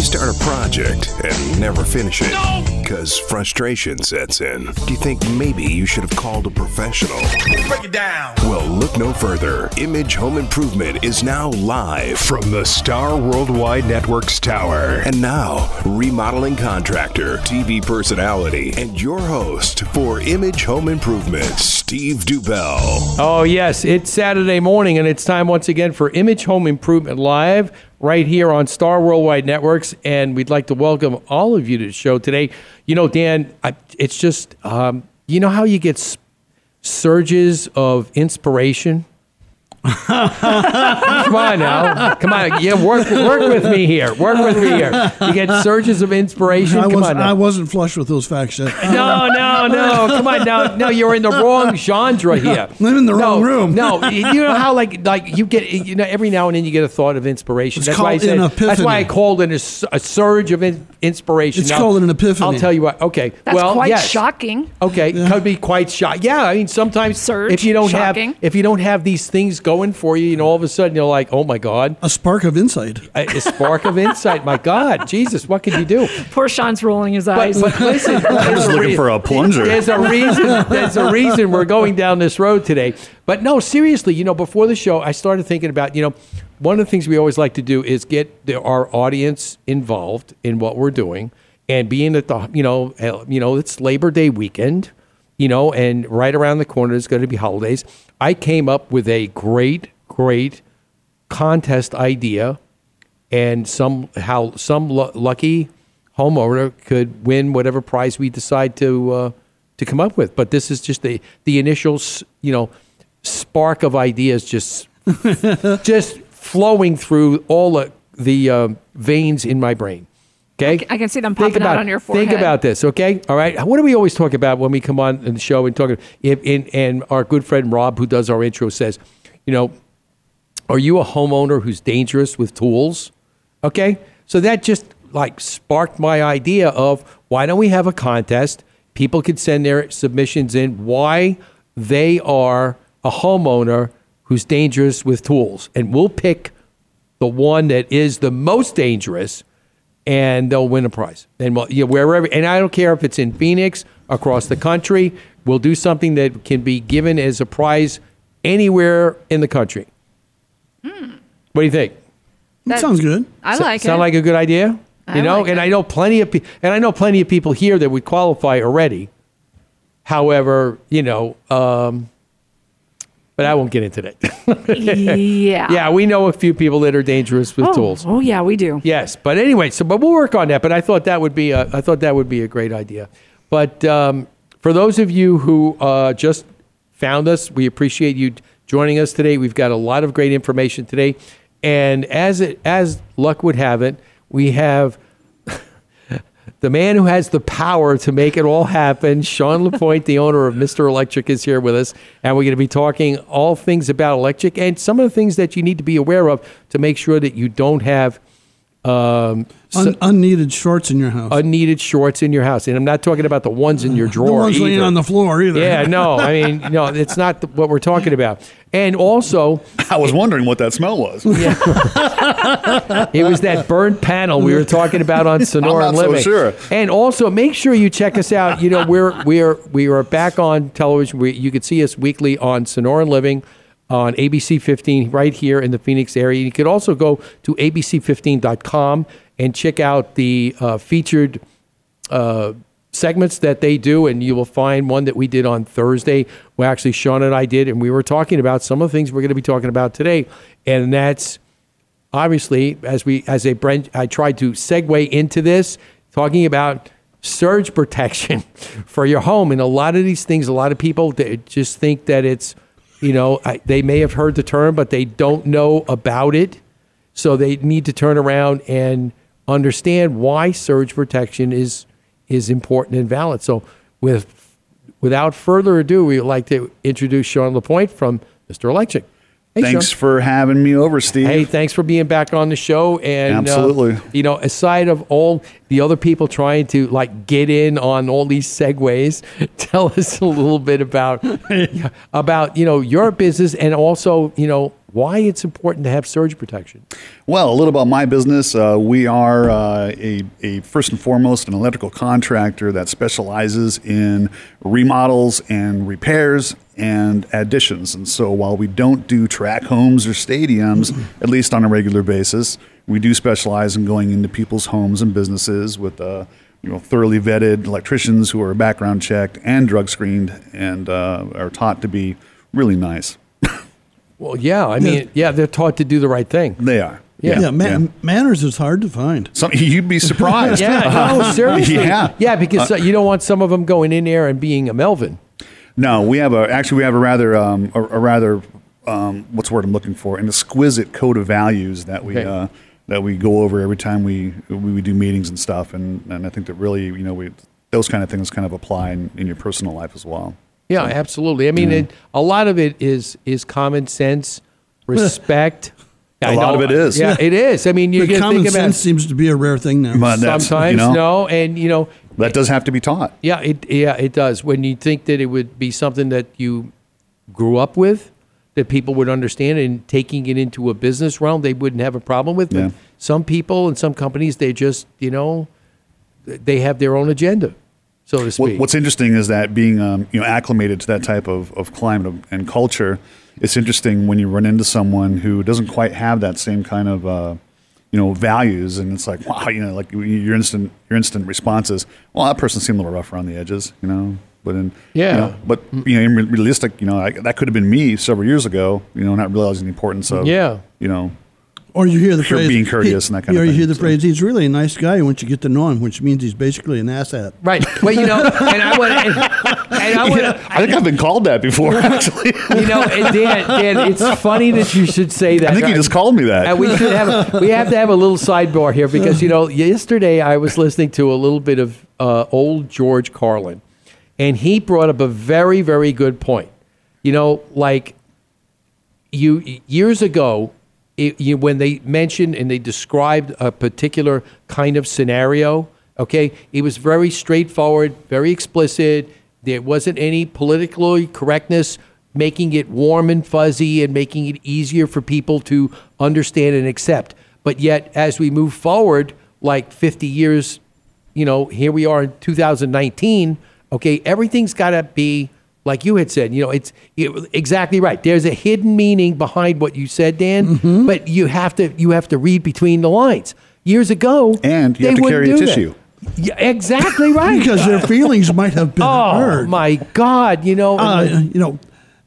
Do you start a project and never finish it? Because frustration sets in. Do you think maybe you should have called a professional? Break it down. Well, look no further. Image Home Improvement is now live From the Star Worldwide Network's tower. And now, remodeling contractor, TV personality, and your host for Image Home Improvement, Steve Dubell. Oh, yes, it's Saturday morning, and it's time once again for Image Home Improvement Live right here on Star Worldwide Networks. And we'd like to welcome all of you to the show today. You know, Dan, I, it's just, um, you know how you get surges of inspiration? Come on now. Come on. Yeah, work work with me here. Work with me here. You get surges of inspiration. I, Come was, on now. I wasn't flush with those facts yet. No, no, no. Come on, now, no. You're in the wrong genre here. I'm in the no, wrong room. No, you know how like like you get you know every now and then you get a thought of inspiration. It's that's why I called said. an That's why I called it a surge of in, inspiration. It's called an epiphany. I'll tell you what. Okay. That's well, quite yes. shocking. Okay, could be quite shocking. Yeah, I mean sometimes Surge, if you don't shocking. have if you don't have these things going for you, you know, all of a sudden you're like, oh my god, A spark of insight. a, a spark of insight. My God, Jesus, what could you do? Poor Sean's rolling his eyes. but listen, I'm just looking for a plunger. There's a reason. There's a reason we're going down this road today. But no, seriously, you know, before the show, I started thinking about, you know, one of the things we always like to do is get the, our audience involved in what we're doing, and being that the, you know, you know, it's Labor Day weekend, you know, and right around the corner is going to be holidays. I came up with a great, great contest idea and somehow some lu- lucky homeowner could win whatever prize we decide to uh, to come up with. But this is just the the initial, you know, spark of ideas just just flowing through all the, the uh, veins in my brain. Okay, I can see them Think popping out on your forehead. Think about this, okay? All right. What do we always talk about when we come on the show and talk? If in, and our good friend Rob, who does our intro, says, you know, are you a homeowner who's dangerous with tools? Okay. So that just like sparked my idea of why don't we have a contest? People could send their submissions in why they are a homeowner who's dangerous with tools. And we'll pick the one that is the most dangerous and they'll win a prize. And we'll, you know, wherever, and I don't care if it's in Phoenix, across the country, we'll do something that can be given as a prize anywhere in the country. What do you think? That sounds good. I So- like sound it. Sound like a good idea? I You know, like and it. I know plenty of pe- and I know plenty of people here that would qualify already. However, you know, um, but I won't get into that. yeah. yeah, we know a few people that are dangerous with Oh, tools. oh, yeah, we do. Yes, but anyway, so but we'll work on that. But I thought that would be a, I thought that would be a great idea. But um, for those of you who uh, just found us, we appreciate you joining us today. We've got a lot of great information today, and as it as luck would have it, we have the man who has the power to make it all happen, Sean Lapointe, the owner of Mr. Electric, is here with us. And we're going to be talking all things about electric and some of the things that you need to be aware of to make sure that you don't have um, s- Un- unneeded shorts in your house. unneeded shorts in your house. And I'm not talking about the ones in your drawer. the ones laying on the floor either. Yeah, no, I mean, no, it's not the, what we're talking about. And also, I was wondering what that smell was. Yeah. It was that burnt panel we were talking about on Sonoran I'm not so Living. sure. And also make sure you check us out. You know, we're we're we are back on television. We, you can see us weekly on Sonoran Living on ABC 15 right here in the Phoenix area. You could also go to abc15.com and check out the uh, featured uh, segments that they do, and you will find one that we did on Thursday. Well, actually, Sean and I did, and we were talking about some of the things we're going to be talking about today, and that's obviously as we as a brand, I tried to segue into this, talking about surge protection for your home, and a lot of these things, a lot of people just think that it's, you know, I, they may have heard the term, but they don't know about it, so they need to turn around and understand why surge protection is is important and valid. So with without further ado, we would like to introduce Sean Lapointe from Mr. Electric. Hey, Thanks Sean. for having me over, Steve. Hey, thanks for being back on the show. And uh, Absolutely. you know, aside of all the other people trying to like get in on all these segues, tell us a little bit about about you know your business and also you know why it's important to have surge protection. Well, a little about my business. Uh, we are uh, a, a first and foremost an electrical contractor that specializes in remodels and repairs and additions. And so, while we don't do track homes or stadiums, at least on a regular basis, we do specialize in going into people's homes and businesses with. Uh, you know, thoroughly vetted electricians who are background checked and drug screened and uh, are taught to be really nice. Well, yeah, I mean, yeah, they're taught to do the right thing. They are. Yeah. Yeah, ma- manners is hard to find. Some, you'd be surprised. Yeah, no, seriously. Yeah. yeah, because uh, you don't want some of them going in there and being a Melvin. No, we have a actually we have a rather um, a, a rather um, what's the word I'm looking for an exquisite code of values that we Okay. uh, that we go over every time we we, we do meetings and stuff and, and I think that really you know we those kind of things kind of apply in, in your personal life as well. Yeah, absolutely. I mean, it, a lot of it is is common sense, respect. A lot of it is. Yeah, it is. I mean, you But can common think about sense seems to be a rare thing now. But sometimes you know, no, and you know, that does have to be taught. yeah, it yeah it does. When you think that it would be something that you grew up with, that people would understand, and taking it into a business realm, they wouldn't have a problem with. But Yeah. some people and some companies, they just you know, they have their own agenda, so to speak. what's interesting is that being um, you know acclimated to that type of, of climate and culture, it's interesting when you run into someone who doesn't quite have that same kind of uh, you know values, and it's like wow, you know, like your instant your instant response is, well, that person seemed a little rough around the edges, you know. But in Yeah. you know, but you know, in realistic, you know, I, that could have been me several years ago, you know, not realizing the importance of Yeah. you know, Or you hear the phrase being courteous he- and that kind of Or you hear the so. phrase, "He's really a nice guy." Once you get to know him, which means he's basically an asshat. Right. Well, you know, and I want and, and I want I think I've been called that before. Actually, you know, and Dan, Dan, it's funny that you should say that. I think you just called me that. And we should have a, we have to have a little sidebar here because you know yesterday I was listening to a little bit of uh, old George Carlin, and he brought up a very very good point. You know, like you years ago, it, you, when they mentioned and they described a particular kind of scenario, okay, it was very straightforward, very explicit. There wasn't any political correctness making it warm and fuzzy and making it easier for people to understand and accept. But yet, as we move forward, like 50 years, you know, here we are in 2019. Okay, everything's got to be like you had said. You know, it's it, exactly right. There's a hidden meaning behind what you said, Dan. Mm-hmm. But you have to you have to read between the lines. Years ago, And you they have to wouldn't carry a do that. tissue. Yeah, exactly right. because their feelings might have been oh hurt. my God, you know, Uh, you know,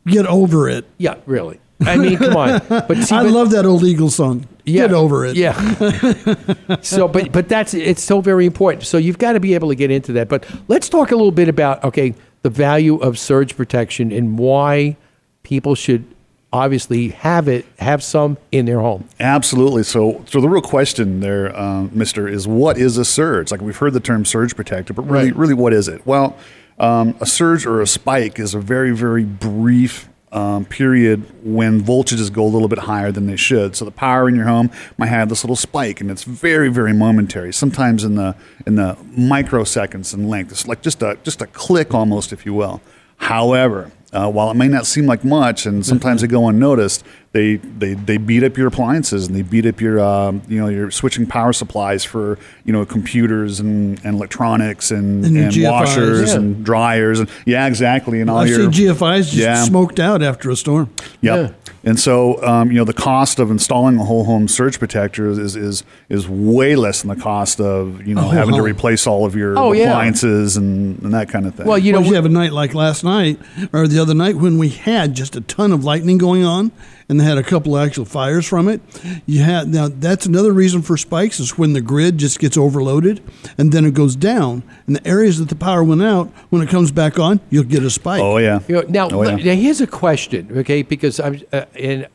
get over it. yeah, really. I mean, come on. But see, I but- love that old Eagle song. Yeah. Get over it. Yeah. so, but but that's it's so very important. So you've got to be able to get into that. But let's talk a little bit about okay the value of surge protection and why people should obviously have it have some in their home. Absolutely. So, so the real question there, um, Mister, is what is a surge? Like we've heard the term surge protector, but really, Right. really, what is it? Well, um, a surge or a spike is a very, very brief um, period when voltages go a little bit higher than they should. So the power in your home might have this little spike, and it's very, very momentary. Sometimes in the in the microseconds in length, it's like just a just a click almost, if you will. However, uh, while it may not seem like much, and sometimes they go unnoticed, they, they they beat up your appliances and they beat up your um, you know your switching power supplies for you know computers and, and electronics and, And and washers Yeah. and dryers and yeah exactly and all I've your seen GFIs just Yeah. smoked out after a storm. Yep. And so, um, you know, the cost of installing a whole home surge protector is is is way less than the cost of you know whole having to replace all of your Oh, yeah. appliances and, and that kind of thing. Well, you You know, know, you have a night like last night or the other night when we had just a ton of lightning going on and they had a couple of actual fires from it. You had now that's another reason for spikes is when the grid just gets overloaded and then it goes down. And the areas that the power went out, when it comes back on, you'll get a spike. oh yeah. You know, now, Oh, yeah. now here's a question, okay? Because I'm uh, and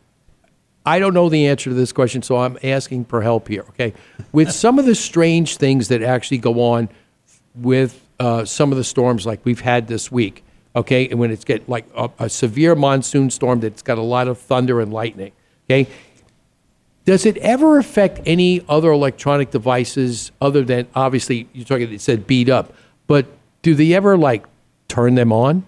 I don't know the answer to this question, so I'm asking for help here, okay? With some of the strange things that actually go on with uh, some of the storms like we've had this week, Okay, and when it's get like a, a severe monsoon storm that's got a lot of thunder and lightning. Okay, does it ever affect any other electronic devices other than obviously you're talking? It said beat up, but do they ever like turn them on?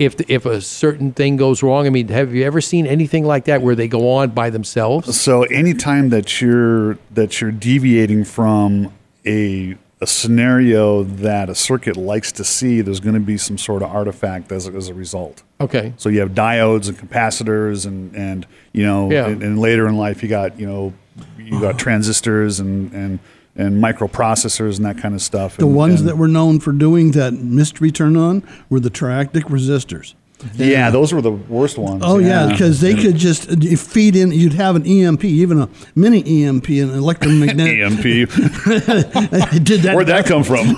If if a certain thing goes wrong, I mean, have you ever seen anything like that where they go on by themselves? So anytime that you're that you're deviating from a a scenario that a circuit likes to see, there's going to be some sort of artifact as, a- as a result. Okay. So you have diodes and capacitors, and and you know, Yeah. and, and later in life you got you know, you got transistors and and and microprocessors and that kind of stuff. The and, ones and- that were known for doing that mystery turn on were the triactic resistors. Yeah, those were the worst ones. Oh yeah, because they could just uh, feed in. You'd have an EMP, even a mini EMP, an electromagnetic. EMP. Did that. Where'd that come from?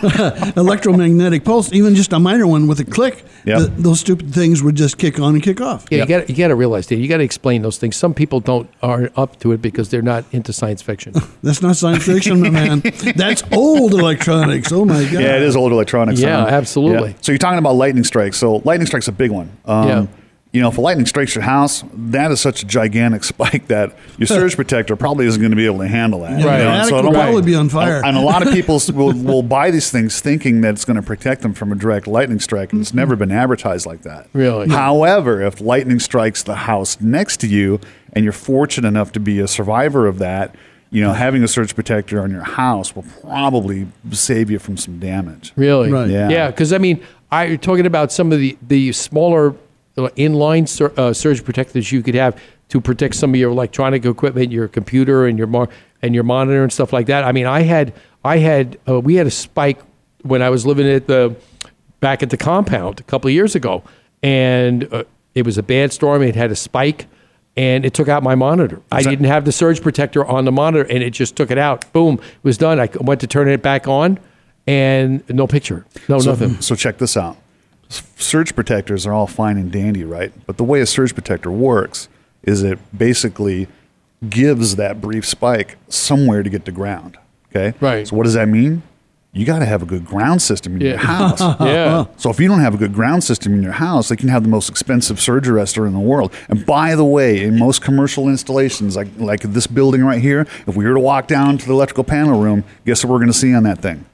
electromagnetic pulse, even just a minor one with a click. Yep. th- those stupid things would just kick on and kick off. Yeah, Yep. you got you got to realize that you got to explain those things. Some people don't are up to it because they're not into science fiction. That's not science fiction, my man. That's old electronics. Oh my god. Yeah, it is old electronics. Yeah, huh? absolutely. So you're talking about lightning strikes. So lightning strike's a big one. Um, Yeah. You know, if a lightning strikes your house, that is such a gigantic spike that your surge protector probably isn't going to be able to handle that. Yeah, Right. You know, so I would don't probably want- be on fire. And a lot of people will, will buy these things thinking that it's going to protect them from a direct lightning strike, and it's never been advertised like that. Really? However, if lightning strikes the house next to you, and you're fortunate enough to be a survivor of that, you know, having a surge protector on your house will probably save you from some damage. Really? Right. Yeah. Yeah, because I mean, I you're talking about some of the the smaller uh, inline sur- uh, surge protectors you could have to protect some of your electronic equipment, your computer and your mar- and your monitor and stuff like that. I mean, I had I had uh, we had a spike when I was living at the back at the compound a couple of years ago, and uh, it was a bad storm. It had a spike. And it took out my monitor. I that- didn't have the surge protector on the monitor, and it just took it out. Boom, it was done. I went to turn it back on, and no picture, no So, nothing. so check this out. Surge protectors are all fine and dandy, right? But the way a surge protector works is it basically gives that brief spike somewhere to get to ground. Okay. Right. So what does that mean? You got to have a good ground system in your house. Yeah. So if you don't have a good ground system in your house, they can have the most expensive surge arrestor in the world. And by the way, in most commercial installations, like like this building right here, if we were to walk down to the electrical panel room, guess what we're going to see on that thing?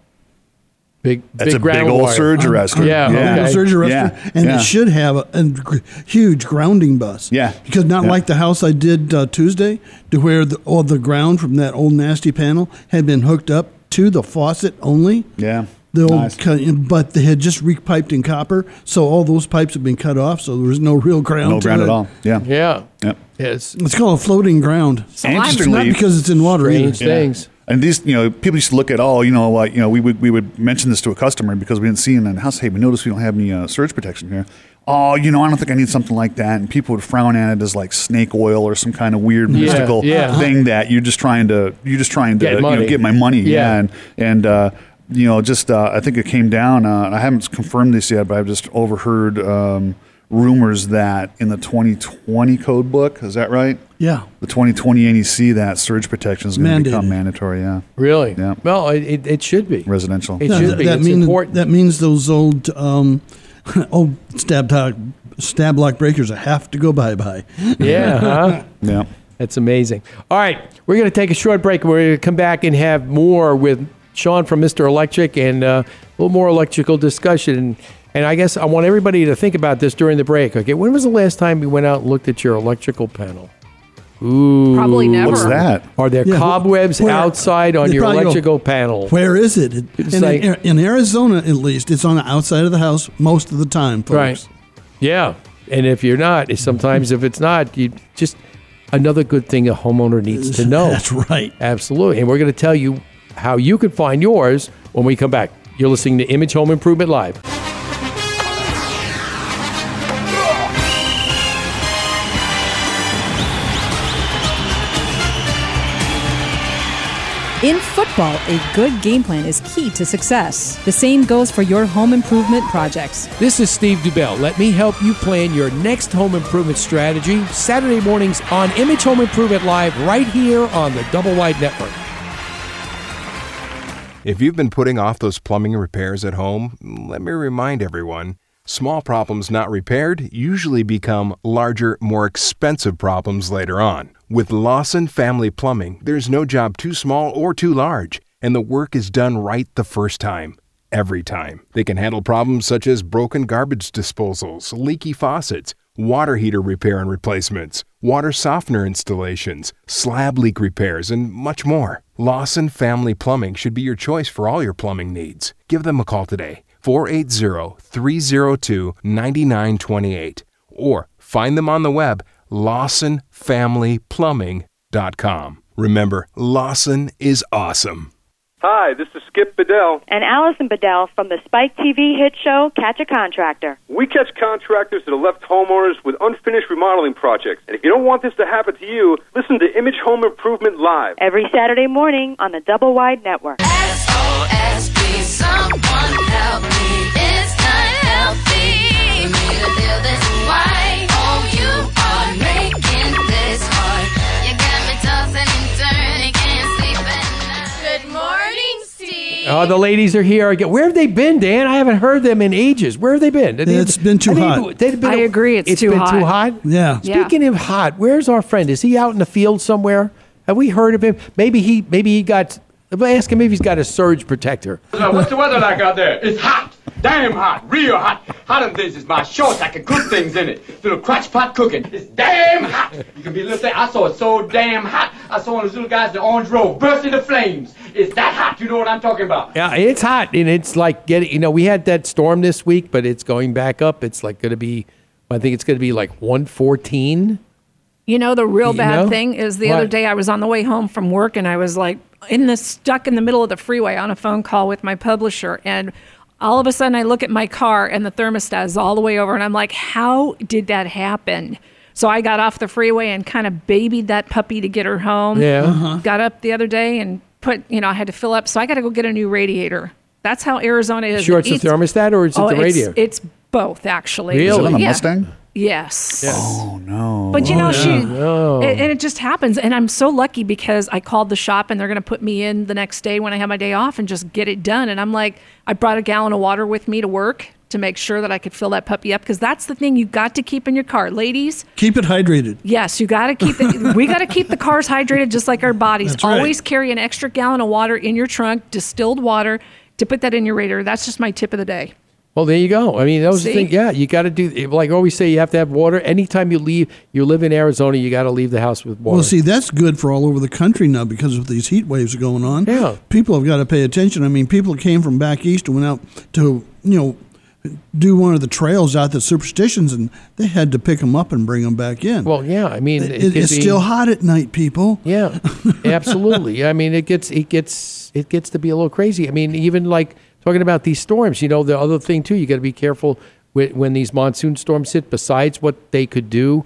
Big, That's big a big old wire. surge arrestor. Yeah, Yeah, okay. surge arrestor, Yeah, and yeah. it should have a, a huge grounding bus. Yeah. because not Yeah. like the house I did uh, Tuesday, to where the, all the ground from that old nasty panel had been hooked up to the faucet only. Yeah. The old, Nice. cut, but they had just repiped in copper, so all those pipes have been cut off. So there was no real ground. No to ground it. at all. Yeah. Yeah. Yep. It's It's called a floating ground. It's I'm- not because it's in water strange things. And these, you know, people used to look at, oh, you know, like, you know, we would we would mention this to a customer because we didn't see it in the house. Hey, we noticed we don't have any uh, surge protection here. Oh, you know, I don't think I need something like that. And people would frown at it as like snake oil or some kind of weird Yeah, mystical yeah. thing that you're just trying to you're just trying to Get you know, get my money. Yeah. and and uh, you know, just uh, I think it came down. Uh, I haven't confirmed this yet, but I've just overheard um, rumors that in the 2020 code book, is that right? Yeah. The 2020 NEC that surge protection is going to become mandatory. Yeah. Really? Yeah. Well, it, it, it should be. residential. It No, should that, be. that it's mean- important. That means those old um, old stab top, Stab-Lok breakers have to go bye bye. yeah, huh? yeah. That's amazing. All right, we're going to take a short break. We're going to come back and have more with Sean from Mr. Electric and uh, a little more electrical discussion. And, and I guess I want everybody to think about this during the break. Okay, when was the last time you went out and looked at your electrical panel? Ooh, Probably never. What's that? Are there Yeah, cobwebs where- outside on your probably go, electrical panel? Where is it? It- It's in, like- in Arizona, at least, it's on the outside of the house most of the time, folks. Right. Yeah. And if you're not, sometimes if it's not, you just another good thing a homeowner needs to know. That's right. Absolutely. And we're going to tell you how you can find yours when we come back. You're listening to Image Home Improvement Live. In football, a good game plan is key to success. The same goes for your home improvement projects. This is Steve Dubell. Let me help you plan your next home improvement strategy. Saturday mornings on Image Home Improvement Live right here on the Double Wide Network. If you've been putting off those plumbing repairs at home, let me remind everyone small problems not repaired usually become larger, more expensive problems later on. With Lawson Family Plumbing, there's no job too small or too large, and the work is done right the first time. Every time. They can handle problems such as broken garbage disposals, leaky faucets, water heater repair and replacements, water softener installations, slab leak repairs, and much more. Lawson Family Plumbing should be your choice for all your plumbing needs. Give them a call today, 480 302 9928, or find them on the web, lawsonfamilyplumbing.com. Remember, Lawson is awesome. Hi, this is Skip Bedell. And Alison Bedell from the Spike TV hit show Catch a Contractor. We catch contractors that have left homeowners with unfinished remodeling projects. And if you don't want this to happen to you, listen to Image Home Improvement Live. Every Saturday morning on the Double Wide Network. SOS, please someone help me. Oh, the ladies are here again. Where have they been, Dan? I haven't heard them in ages. Where have they been? They- It's been too I hot. they've been- I agree, it's too been hot. too hot. Yeah. Yeah. Speaking of hot, where's our friend? Is he out in the field somewhere? Have we heard of him? Maybe he. Maybe he got. Ask him if he's got a surge protector. what's the weather like out there? It's hot. Damn hot. Real hot. Hot in this is my shorts. I can cook things in it. Little crotch pot cooking. It's damn hot. You can be a little thing. I saw it so damn hot. I saw one of those little guys in the orange robe burst into flames. It's that hot. You know what I'm talking about. Yeah, it's hot, and it's like getting. You know, we had that storm this week, but it's going back up. It's like going to be. I think it's going to be like 114. You know, the real You bad know? thing is the other day I was on the way home from work and I was like in the stuck in the middle of the freeway on a phone call with my publisher and all of a sudden I look at my car and the thermostat is all the way over and I'm like, how did that happen? So I got off the freeway and kind of babied that puppy to get her home. Yeah. Uh-huh. Got up the other day and put, you know, I had to fill up. So I got to go get a new radiator. That's how Arizona is. Sure, it's the thermostat or is it oh, the it's- radiator? It's, both actually. Really? Is it on the Yeah. Mustang? Yes. Oh no! But you know, she Oh. and, and it just happens. And I'm so lucky because I called the shop and they're going to put me in the next day when I have my day off and just get it done. And I'm like, I brought a gallon of water with me to work to make sure that I could fill that puppy up because that's the thing you got to keep in your car, ladies. Keep it hydrated. Yes, you got to keep it. we got to keep the cars hydrated just like our bodies. That's right. Always carry an extra gallon of water in your trunk, distilled water, to put that in your radiator. That's just my tip of the day. Well, there you go. I mean, that was the thing. Yeah, you got to do. Like I always say, you have to have water. Anytime you leave, you live in Arizona, you got to leave the house with water. Well, see, that's good for all over the country now because of these heat waves going on. Yeah. People have got to pay attention. I mean, people came from back east and went out to, you know, do one of the trails out the superstitions and they had to pick them up and bring them back in. Well, yeah. I mean, It- it it- it's be- still hot at night, people. Yeah, absolutely. I mean, it gets it gets it gets to be a little crazy. I mean, even like talking about these storms. You know, the other thing too, you got to be careful with, when these monsoon storms hit. Besides what they could do,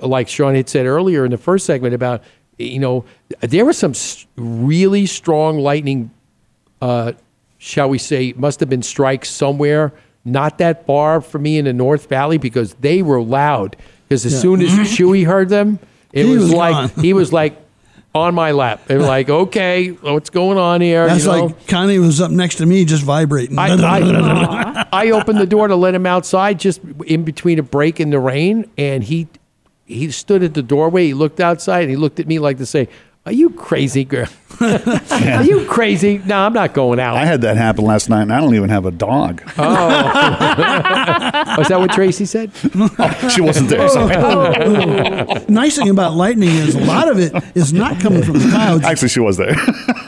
like Sean had said earlier in the first segment about, you know, there were some really strong lightning. Uh, shall we say, must have been strikes somewhere not that far from me in the North Valley because they were loud. Because as Yeah. soon as Chewy heard them, it He was, was like he was like on my lap. And like, okay, what's going on here? That's you know? like Connie was up next to me just vibrating. I, I, I opened the door to let him outside just in between a break in the rain, and he he stood at the doorway. He looked outside and he looked at me like to say, "Are you crazy, girl? Are you crazy? No, I'm not going out." I had that happen last night, and I don't even have a dog. Oh. Was that what Tracy said? Oh, she wasn't there. Sorry. nice thing about lightning is a lot of it is not coming from the clouds. Actually, she was there.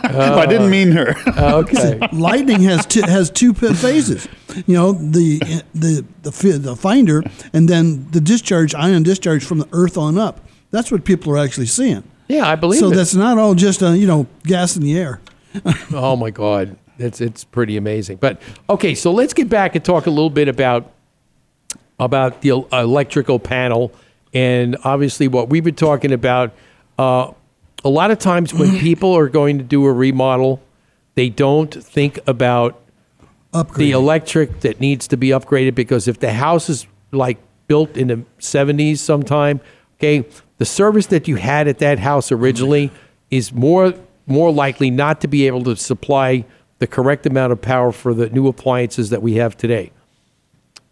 but I didn't mean her. Oh, okay. lightning has two, has two p- phases. You know the the the fi- the finder, and then the discharge, ion discharge from the earth on up. That's what people are actually seeing. Yeah, I believe So it. that's not all just uh, you know gas in the air. oh my God, it's it's pretty amazing. But okay, so let's get back and talk a little bit about about the electrical panel, and obviously what we've been talking about. Uh, a lot of times when people are going to do a remodel, they don't think about the electric that needs to be upgraded because if the house is like built in the 70s sometime okay the service that you had at that house originally is more more likely not to be able to supply the correct amount of power for the new appliances that we have today.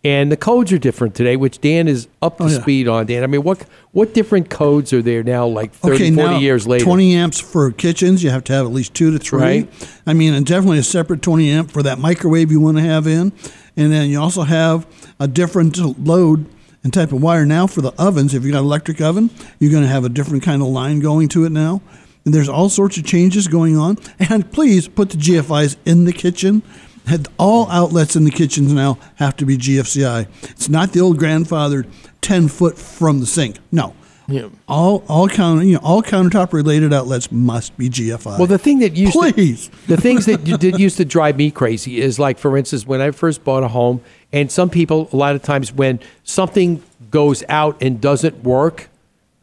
And the codes are different today, which Dan is up to Oh, yeah. speed on. Dan, I mean, what what different codes are there now? Like 30, okay, 40 now years later, 20 amps for kitchens. You have to have at least two to three. Right. I mean, and definitely a separate 20 amp for that microwave you want to have in. And then you also have a different load and type of wire now for the ovens. If you got an electric oven, you're going to have a different kind of line going to it now. And there's all sorts of changes going on. And please put the GFIs in the kitchen. All outlets in the kitchens now have to be GFCI. It's not the old grandfathered 10 foot from the sink. No. Yeah. All all counter you know all countertop related outlets must be GFI. Well, the thing that used Please. To, the things that you did used to drive me crazy is like, for instance, when I first bought a home, and some people a lot of times when something goes out and doesn't work,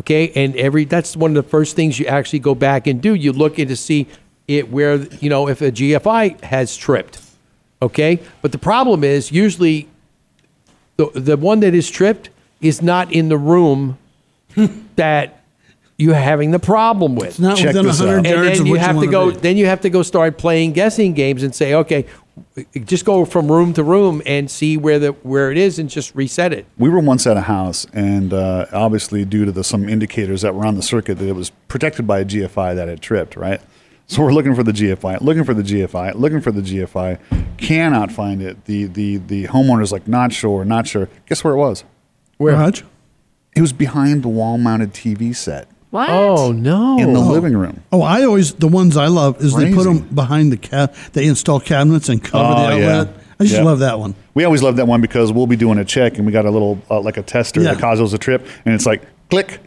okay, and every that's one of the first things you actually go back and do. You look in to see it where you know if a GFI has tripped, okay. But the problem is usually the the one that is tripped is not in the room that you're having the problem with. It's not Check within this 100 out. and then of you what have to wanna go. be. Then you have to go start playing guessing games and say, okay, just go from room to room and see where the where it is and just reset it. We were once at a house, and uh, obviously, due to the, some indicators that were on the circuit, that it was protected by a GFI that had tripped, right? So we're looking for the GFI, looking for the GFI, looking for the GFI, cannot find it. The the the homeowner's like, not sure, not sure. Guess where it was? Where? Raj? It was behind the wall-mounted TV set What? Oh no! in the living room. Oh, I always the ones I love is they put them behind the cab. They install cabinets and cover the Oh, yeah. outlet. I just Yeah. love that one. We always love that one because we'll be doing a check and we got a little uh, like a tester Yeah. that causes a trip, and it's like click.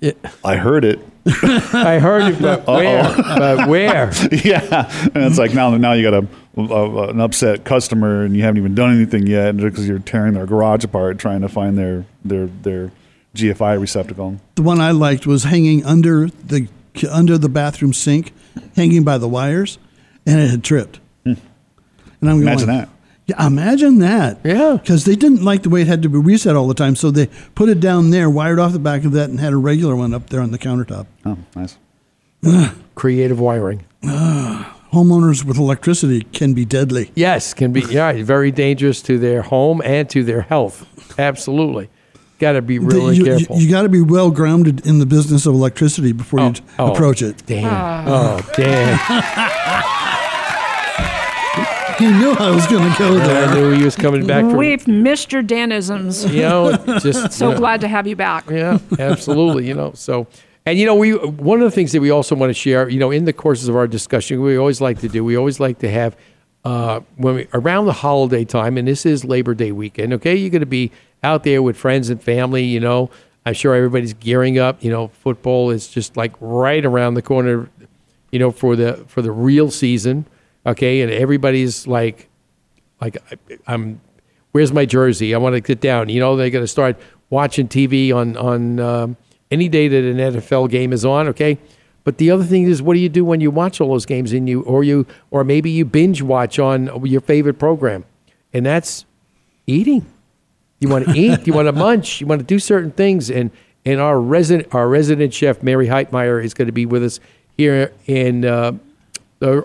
Yeah. I heard it. I heard it, but where? But where? yeah, and it's like now now you got a, a an upset customer and you haven't even done anything yet because you're tearing their garage apart trying to find their their their GFI receptacle. The one I liked was hanging under the under the bathroom sink, hanging by the wires, and it had tripped. And I'm going, Hmm. Imagine that. Yeah, imagine that. Yeah. Because they didn't like the way it had to be reset all the time, so they put it down there, wired off the back of that, and had a regular one up there on the countertop. Oh, nice. Creative wiring. Homeowners with electricity can be deadly. Yes, can be yeah, very dangerous to their home and to their health. Absolutely, got to be really you, careful. You, got to be well grounded in the business of electricity before you t- oh. approach it. Damn. Oh, damn. He knew I was going to go there. I there. knew he was coming back from. We've missed your Danisms. You know, just so yeah. glad to have you back. Yeah, absolutely. You know, so and you know, we one of the things that we also want to share, you know, in the courses of our discussion, we always like to do. We always like to have uh, when we around the holiday time, and this is Labor Day weekend. Okay, you're going to be out there with friends and family. You know, I'm sure everybody's gearing up. You know, football is just like right around the corner. You know, for the for the real season. Okay, and everybody's like like I'm where's my jersey i want to get down you know they're going to start watching tv on on um, any day that an nfl game is on okay but the other thing is what do you do when you watch all those games and you or you or maybe you binge watch on your favorite program and that's eating you want to eat you want to munch you want to do certain things and and our resident our resident chef mary heitmeyer is going to be with us here in uh,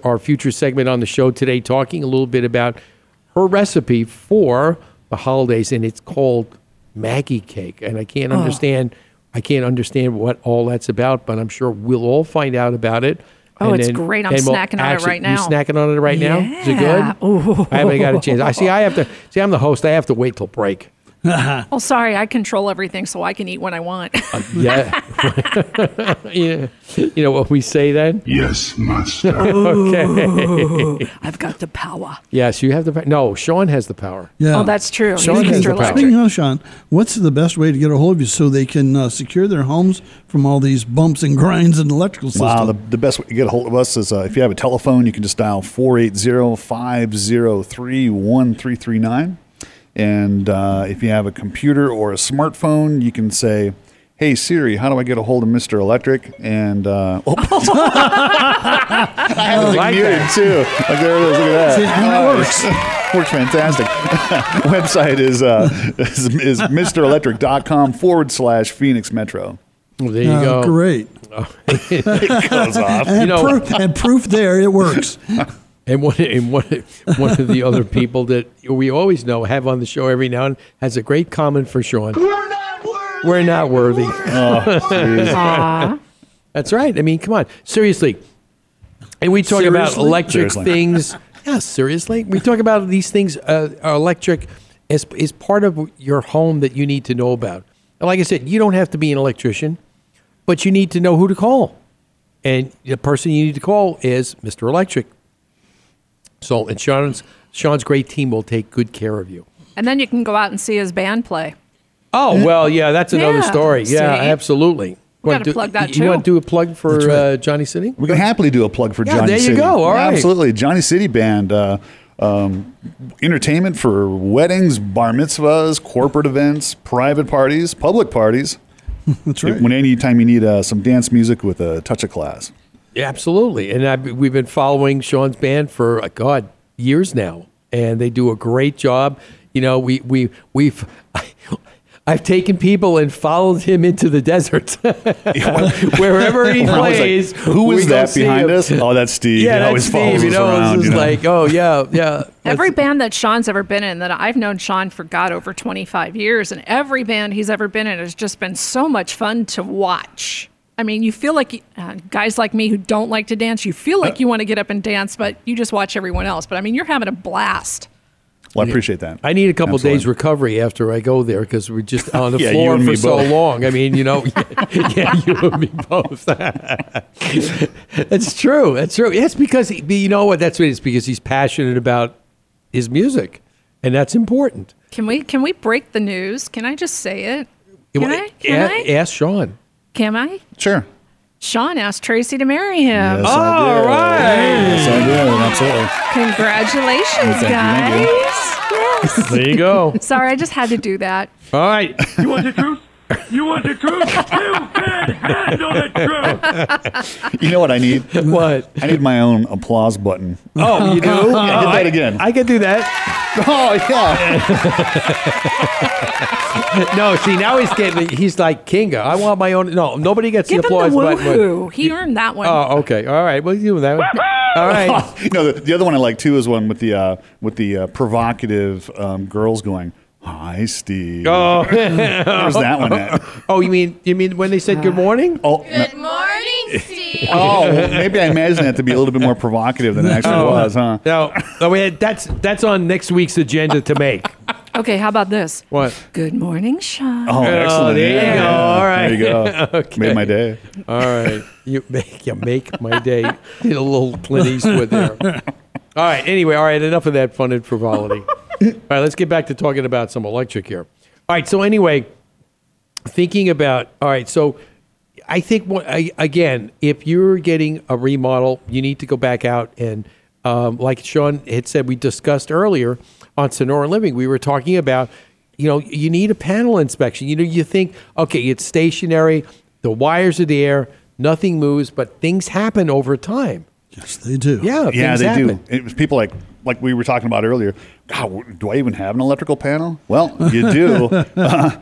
our future segment on the show today talking a little bit about her recipe for the holidays and it's called maggie cake and i can't Oh. understand i can't understand what all that's about but i'm sure we'll all find out about it Oh, And it's great. I'm we'll snacking on it right now. You snacking on it right now? Is it Yeah. good? I haven't got a chance. I see. I have to see. I'm the host. I have to wait till break. Oh, sorry. I control everything, so I can eat when I want. Yeah. yeah. You know what we say then? Yes, master. okay. I've got the power. Yes, you have the. power. No, Sean has the power. Yeah. Oh, that's true. Sean has the Mr. power. Electric. Speaking of Sean, what's the best way to get a hold of you so they can uh, secure their homes from all these bumps and grinds in the electrical system? Wow, the, the best way to get a hold of us is uh, if you have a telephone, you can just dial 480 503 1339. And uh, if you have a computer or a smartphone, you can say, Hey Siri, how do I get a hold of Mr. Electric? And uh, oh, I have it like muted that. too. Like there it is. Look at that. See, and it Oh, works. works fantastic. Website is, uh, is, is MrElectric.com forward slash Phoenix Metro. Well, there you Uh, go. Great. It goes off. And, You know- proof, and proof there, it works. And one, and one, one of the other people that we always know have on the show every now and has a great comment for Sean. We're not worthy. Aw. That's right. I mean, come on, seriously. And we talk about electric Seriously. things. Yeah, seriously. We talk about these things uh, are electric as is part of your home that you need to know about. And like I said, you don't have to be an electrician, but you need to know who to call. And the person you need to call is Mr. Electric. So, and Sean's Sean's great team will take good care of you. And then you can go out and see his band play. Oh well, yeah, that's another Yeah, story. Yeah, see? absolutely. We Wanna gotta do- plug that You want to do a plug for That's right. uh, Johnny City? We can happily do a plug for Yeah, Johnny there you City. go. All Yeah, right. Absolutely. Johnny City Band. Uh, um, entertainment for weddings, bar mitzvahs, corporate events, private parties, public parties. That's right. When anytime you need uh, some dance music with a touch of class. Yeah, absolutely. And I, we've been following Sean's band for uh, God years now, and they do a great job. You know, we we we've. I've taken people and followed him into the desert. Wherever he I was like, plays, Who we that behind us? Oh, that's Steve. Yeah, he that's always follows Steve. You us know, around. it's you know. like, oh yeah, yeah. Every band that Sean's ever been in, that I've known Sean for God over 25 years, and every band he's ever been in has just been so much fun to watch. I mean, you feel like uh, guys like me who don't like to dance, you feel like you want to get up and dance, but you just watch everyone else. But I mean, you're having a blast. Well, I appreciate that. I need a couple Absolutely. days recovery after I go there because we're just on the Yeah, floor for so both. long. I mean, you know, yeah, you and me both. That's true. That's true. It's because he, you know what? That's what it's because he's passionate about his music, and that's important. Can we can we break the news? Can I just say it? Can I? Can A- I? Ask Sean. Can I? Sure. Sean asked Tracy to marry him. Yes, All I oh, did. right. Yes, I did. Absolutely. Congratulations, Thank you, thank you. guys. Yes. There you go. Sorry, I just had to do that. All right. You want the truth? You want the truth? You can't handle the truth. You know what I need? What? I need my own applause button. Oh, you do? Yeah, hit Oh, that I- again. I can do that. Oh yeah. No, see now he's getting. He's like Kinga. I want my own. No, nobody gets Give the him the applause button. but- woohoo. He earned that one. Oh, okay. All right. Well, you do that. One. All right. no, the, the other one I like too is one with the uh, with the uh, provocative um, girls going, "Hi, Steve." Oh, Where's that one at? Oh, you mean you mean when they said good morning? Oh, no- Good morning, Steve. oh, maybe I imagined that to be a little bit more provocative than it actually Oh. was, huh? No, no, we had, that's that's on next week's agenda to make. Okay, how about this? What? Good morning, Sean. Oh, oh excellent! there you Yeah. go. All right. there you go. Okay. Made my day. All right, you make you make my day. Did a little Clint Eastwood there. All right. Anyway, all right. Enough of that fun and frivolity. All right, let's get back to talking about some electric here. All right. So anyway, thinking about all right. So I think what- I- again, if you're getting a remodel, you need to go back out and, um, like Sean had said, we discussed earlier on Sonoran Living, we were talking about, you know, you need a panel inspection. You know, you think, okay, it's stationary, the wires are there, nothing moves, but things happen over time. Yes, they do. Yeah, Yeah, they happen. do. It was people like like we were talking about earlier. God, do I even have an electrical panel? Well, you do. uh,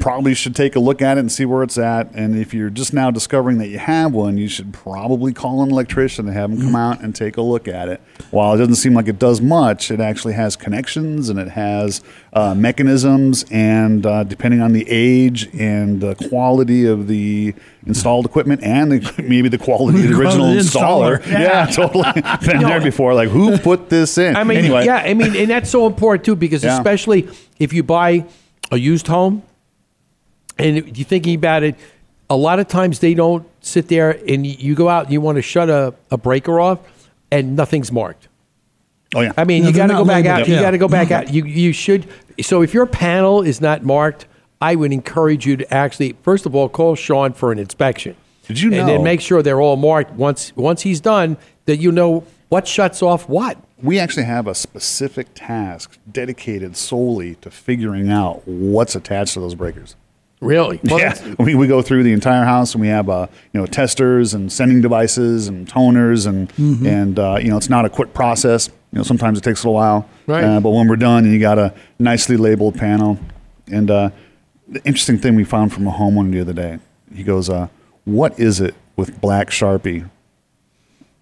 probably should take a look at it and see where it's at. And if you're just now discovering that you have one, you should probably call an electrician and have them come out and take a look at it. While it doesn't seem like it does much, it actually has connections and it has uh, mechanisms. And uh, depending on the age and the quality of the installed equipment and the, maybe the quality of the original installer. installer. Yeah, totally. Been there before. Like, who put this in? I mean, anyway, yeah, I mean, and that's so important too because Yeah. especially if you buy a used home and you're thinking about it, a lot of times they don't sit there and you go out and you want to shut a, a breaker off and nothing's marked. Oh yeah. I mean, Yeah, you they're got to go back labeled. out. You Yeah. got to go back out. You you should. So if your panel is not marked, I would encourage you to actually first of all call Sean for an inspection. Did you know? And then make sure they're all marked. Once once he's done, that you know what shuts off what. we actually have a specific task dedicated solely to figuring out what's attached to those breakers. Really? Well, yeah, I mean, we go through the entire house and we have uh, you know testers and sending devices and toners and Mm-hmm. and uh, you know it's not a quick process. You know sometimes it takes a little while, Right. Uh, but when we're done and you got a nicely labeled panel, and uh, the interesting thing we found from a homeowner the other day, he goes, uh, "What is it with black sharpie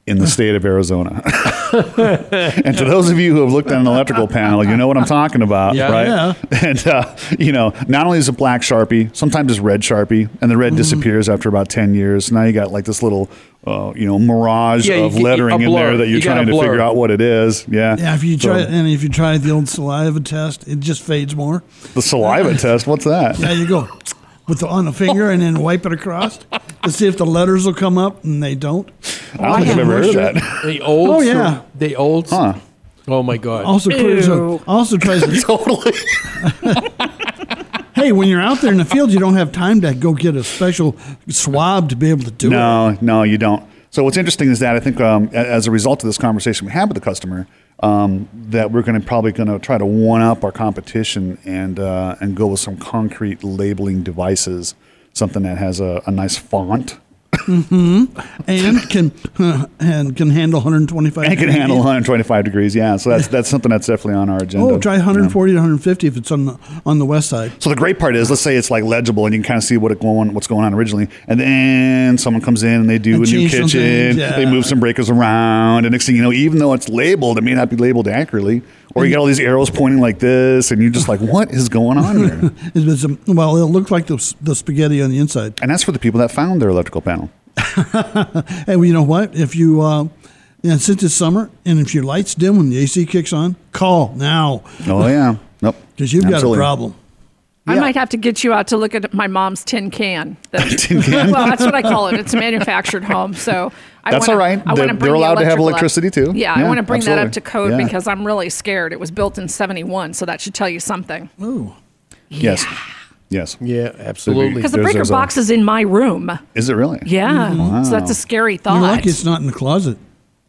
in the state of Arizona?" and to those of you who have looked at an electrical panel, you know what I'm talking about, Yeah. right? Yeah. And uh, you know, not only is it black sharpie, sometimes it's red sharpie, and the red Mhm. disappears after about ten years. Now you got like this little, uh, you know, mirage Yeah, of get- lettering in there that you're You trying to figure out what it is. Yeah. Yeah, if you So, try and if you try the old saliva test, it just fades more. the saliva test, what's that? Yeah, you go with the on a finger and then wipe it across to see if the letters will come up, and they don't. I don't think I've ever heard of that. The old. Oh yeah. The old. Huh. Oh my God. Also, tries, also tries to totally. hey, when you're out there in the field, you don't have time to go get a special swab to be able to do it. no, no, you don't. So what's interesting is that I think um, a- as a result of this conversation we had with the customer, um, that we're going to probably going to try to one up our competition and uh, and go with some concrete labeling devices, something that has a, a nice font hmm and can and can handle 125. and can degrees. handle 125 degrees. Yeah, so that's that's something that's definitely on our agenda. Oh, try 140 to 150 if it's on the on the west side. So the great part is, let's say it's like legible, and you can kind of see what it going, what's going on originally, and then someone comes in and they do And a new kitchen, things, they move some breakers around, and next thing you know, even though it's labeled, it may not be labeled accurately, or you get all these arrows pointing like this, and you're just like, what is going on here? A, well, it looks like the, the spaghetti on the inside. And that's for the people that found their electrical panel. Hey, well, you know what? If you uh, and since it's summer, and if your lights dim when the AC kicks on, call now Oh yeah, nope, because you've Absolutely. got a problem. I might have to get you out to look at my mom's tin can. That- Tin can? well, that's what I call it. It's a manufactured home, so I That's wanna, all right. I They're- bring they're the allowed to have electrical up. electricity, too. Yeah, I want to bring that up to code Yeah. because I'm really scared. It was built in '71, so that should tell you something. Ooh. Yes, yes, yeah, absolutely. Because the breaker there's a- uh, box is in my room. Is it really? Yeah, Wow. so that's a scary You're thought. lucky it's not in the closet.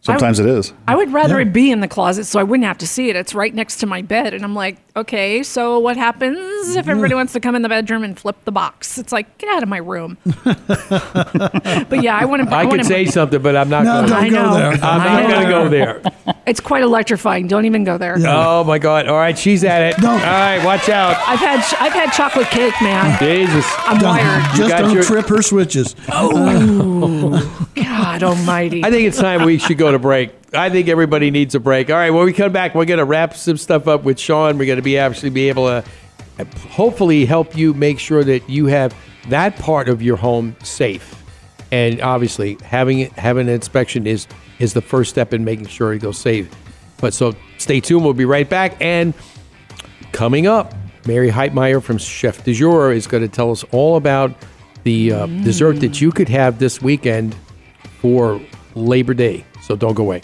Sometimes it is. I would rather Yeah. it be in the closet so I wouldn't have to see it. It's right next to my bed. And I'm like, okay, so what happens if everybody wants to come in the bedroom and flip the box? It's like, get out of my room. but yeah, I want to. I could say something, but I'm not No, going don't I go know. there. I'm not going to go there. It's quite electrifying. Don't even go there. Oh my God! All right, she's at it. No. All right, watch out. I've had I've had chocolate cake, man. Jesus. I'm Don't- wired. just don't your- trip her switches. Oh, God Almighty! I think it's time we should go to break. I think everybody needs a break. All right, when we come back, we're going to wrap some stuff up with Sean. We're going to be actually be able to hopefully help you make sure that you have that part of your home safe. And obviously, having having an inspection is is the first step in making sure it goes safe. But so stay tuned. We'll be right back. And coming up, Mary Heitmeyer from Chef du Jour is going to tell us all about the uh, dessert that you could have this weekend for Labor Day. So don't go away.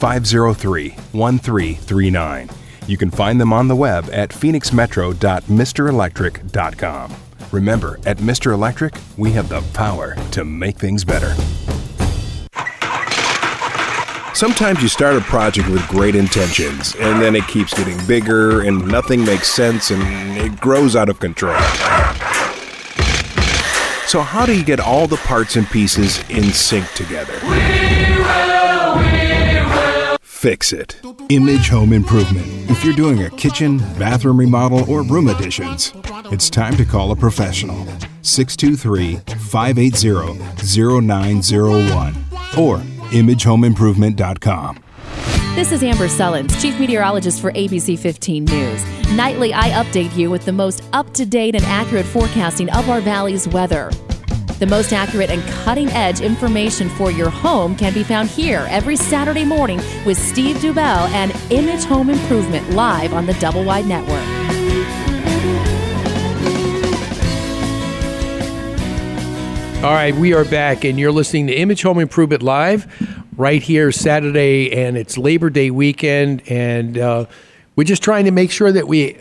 503 1339. You can find them on the web at phoenixmetro.mrelectric.com. Remember, at Mr. Electric, we have the power to make things better. Sometimes you start a project with great intentions, and then it keeps getting bigger, and nothing makes sense, and it grows out of control. So, how do you get all the parts and pieces in sync together? Fix it. Image Home Improvement. If you're doing a kitchen, bathroom remodel, or room additions, it's time to call a professional. 623 580 0901 or imagehomeimprovement.com. This is Amber Sullins, Chief Meteorologist for ABC 15 News. Nightly, I update you with the most up to date and accurate forecasting of our valley's weather. The most accurate and cutting edge information for your home can be found here every Saturday morning with Steve Dubell and Image Home Improvement live on the Double Wide Network. All right, we are back, and you're listening to Image Home Improvement Live right here Saturday, and it's Labor Day weekend, and uh, we're just trying to make sure that we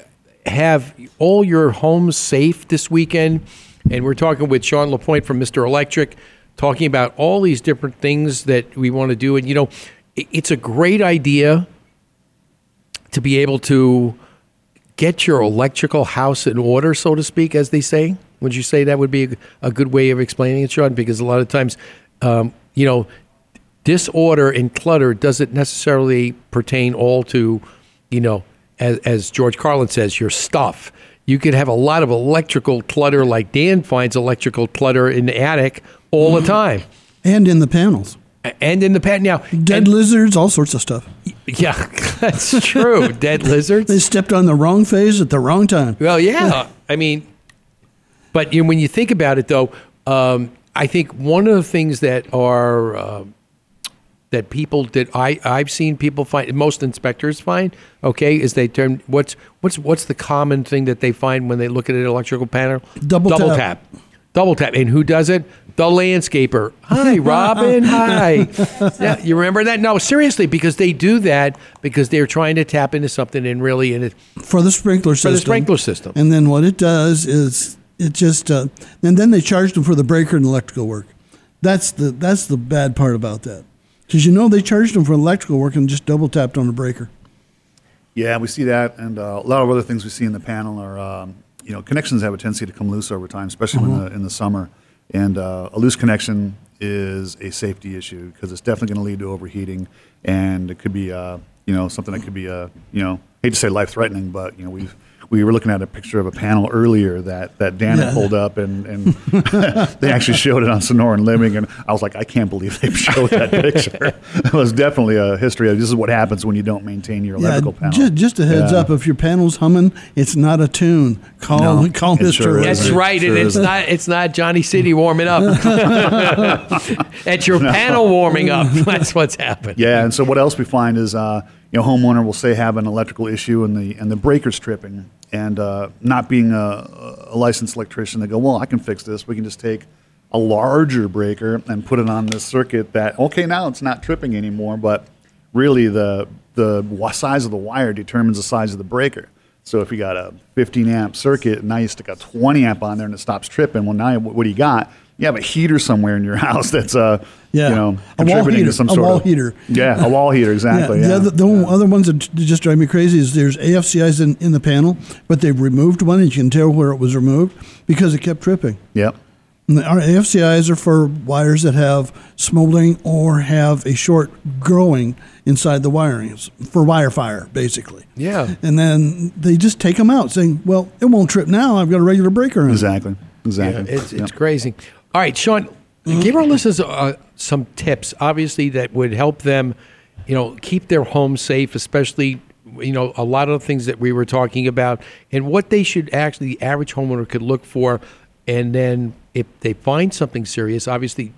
have all your homes safe this weekend. And we're talking with Sean Lapointe from Mr. Electric, talking about all these different things that we want to do. And you know, it's a great idea to be able to get your electrical house in order, so to speak, as they say. Would you say that would be a, good way of explaining it, Sean? Because a lot of times, um, you know, disorder and clutter doesn't necessarily pertain all to, you know, as, as George Carlin says, your stuff. You could have a lot of electrical clutter, like Dan finds electrical clutter in the attic all the time, And in the panels. and in the pad now. Dead lizards, all sorts of stuff. Yeah, that's true. Dead lizards. They stepped on the wrong phase at the wrong time. Well, yeah. I mean, but you know, when you think about it, though, um, I think one of the things that are uh, that people that I I've seen people find most inspectors find okay is they turn what's what's what's the common thing that they find when they look at an electrical panel Double double tap. tap. double tap and who does it the landscaper hi Robin hi yeah you remember that no seriously because they do that because they're trying to tap into something and really and it for the sprinkler For system. the sprinkler system. And then what it does is it just uh, and then they charge them for the breaker and electrical work. That's the that's the bad part about that. Because you know they charged them for electrical work and just double tapped on the breaker. Yeah, we see that, and uh, a lot of other things we see in the panel are, um, you know, connections have a tendency to come loose over time, especially Uh-huh. in, the, in the summer. And uh, a loose connection is a safety issue because it's definitely going to lead to overheating, and it could be, uh, you know, something that could be, uh, you know, hate to say life threatening, but you know, we we were looking at a picture of a panel earlier that that Dan Yeah. had pulled up, and and they actually showed it on Sonoran Living, and I was like, I can't believe they showed that picture. it was definitely a history of this is what happens when you don't maintain your electrical panel. just, just a heads Yeah. up. If your panel's humming, it's not a tune. Call No, call it Mister. sure That's isn't. right, Sure and it's isn't. not it's not Johnny City warming up. it's your panel warming up. That's what's happened. Yeah, and so what else we find is, uh, you know, homeowner will say have an electrical issue and the and the breaker's tripping, and uh, not being a, a licensed electrician, they go, well, I can fix this. We can just take a larger breaker and put it on this circuit that okay now it's not tripping anymore, but really the the size of the wire determines the size of the breaker. So if you got a 15 amp circuit and now you stick a 20 amp on there and it stops tripping, well now what do you got? You have a heater somewhere in your house that's uh Yeah. you know A wall contributing heater, to some a sort wall of heater. Yeah, a wall heater exactly. Yeah, Yeah, the other, the one- other ones that just drive me crazy is there's AFCIs in, in the panel, but they've removed one, and you can tell where it was removed because it kept tripping. Yep. And our AFCIs are for wires that have smoldering or have a short growing inside the wiring It's for wire fire, basically. Yeah. And then they just take them out, saying, "Well, it won't trip now. I've got a regular breaker in." it." Exactly. Exactly. Yeah, it's, it's Yep. crazy. All right, Sean, give our listeners uh, some tips, obviously, that would help them, you know, keep their home safe, especially, you know, a lot of the things that we were talking about, and what they should actually, the average homeowner could look for. And then if they find something serious, obviously,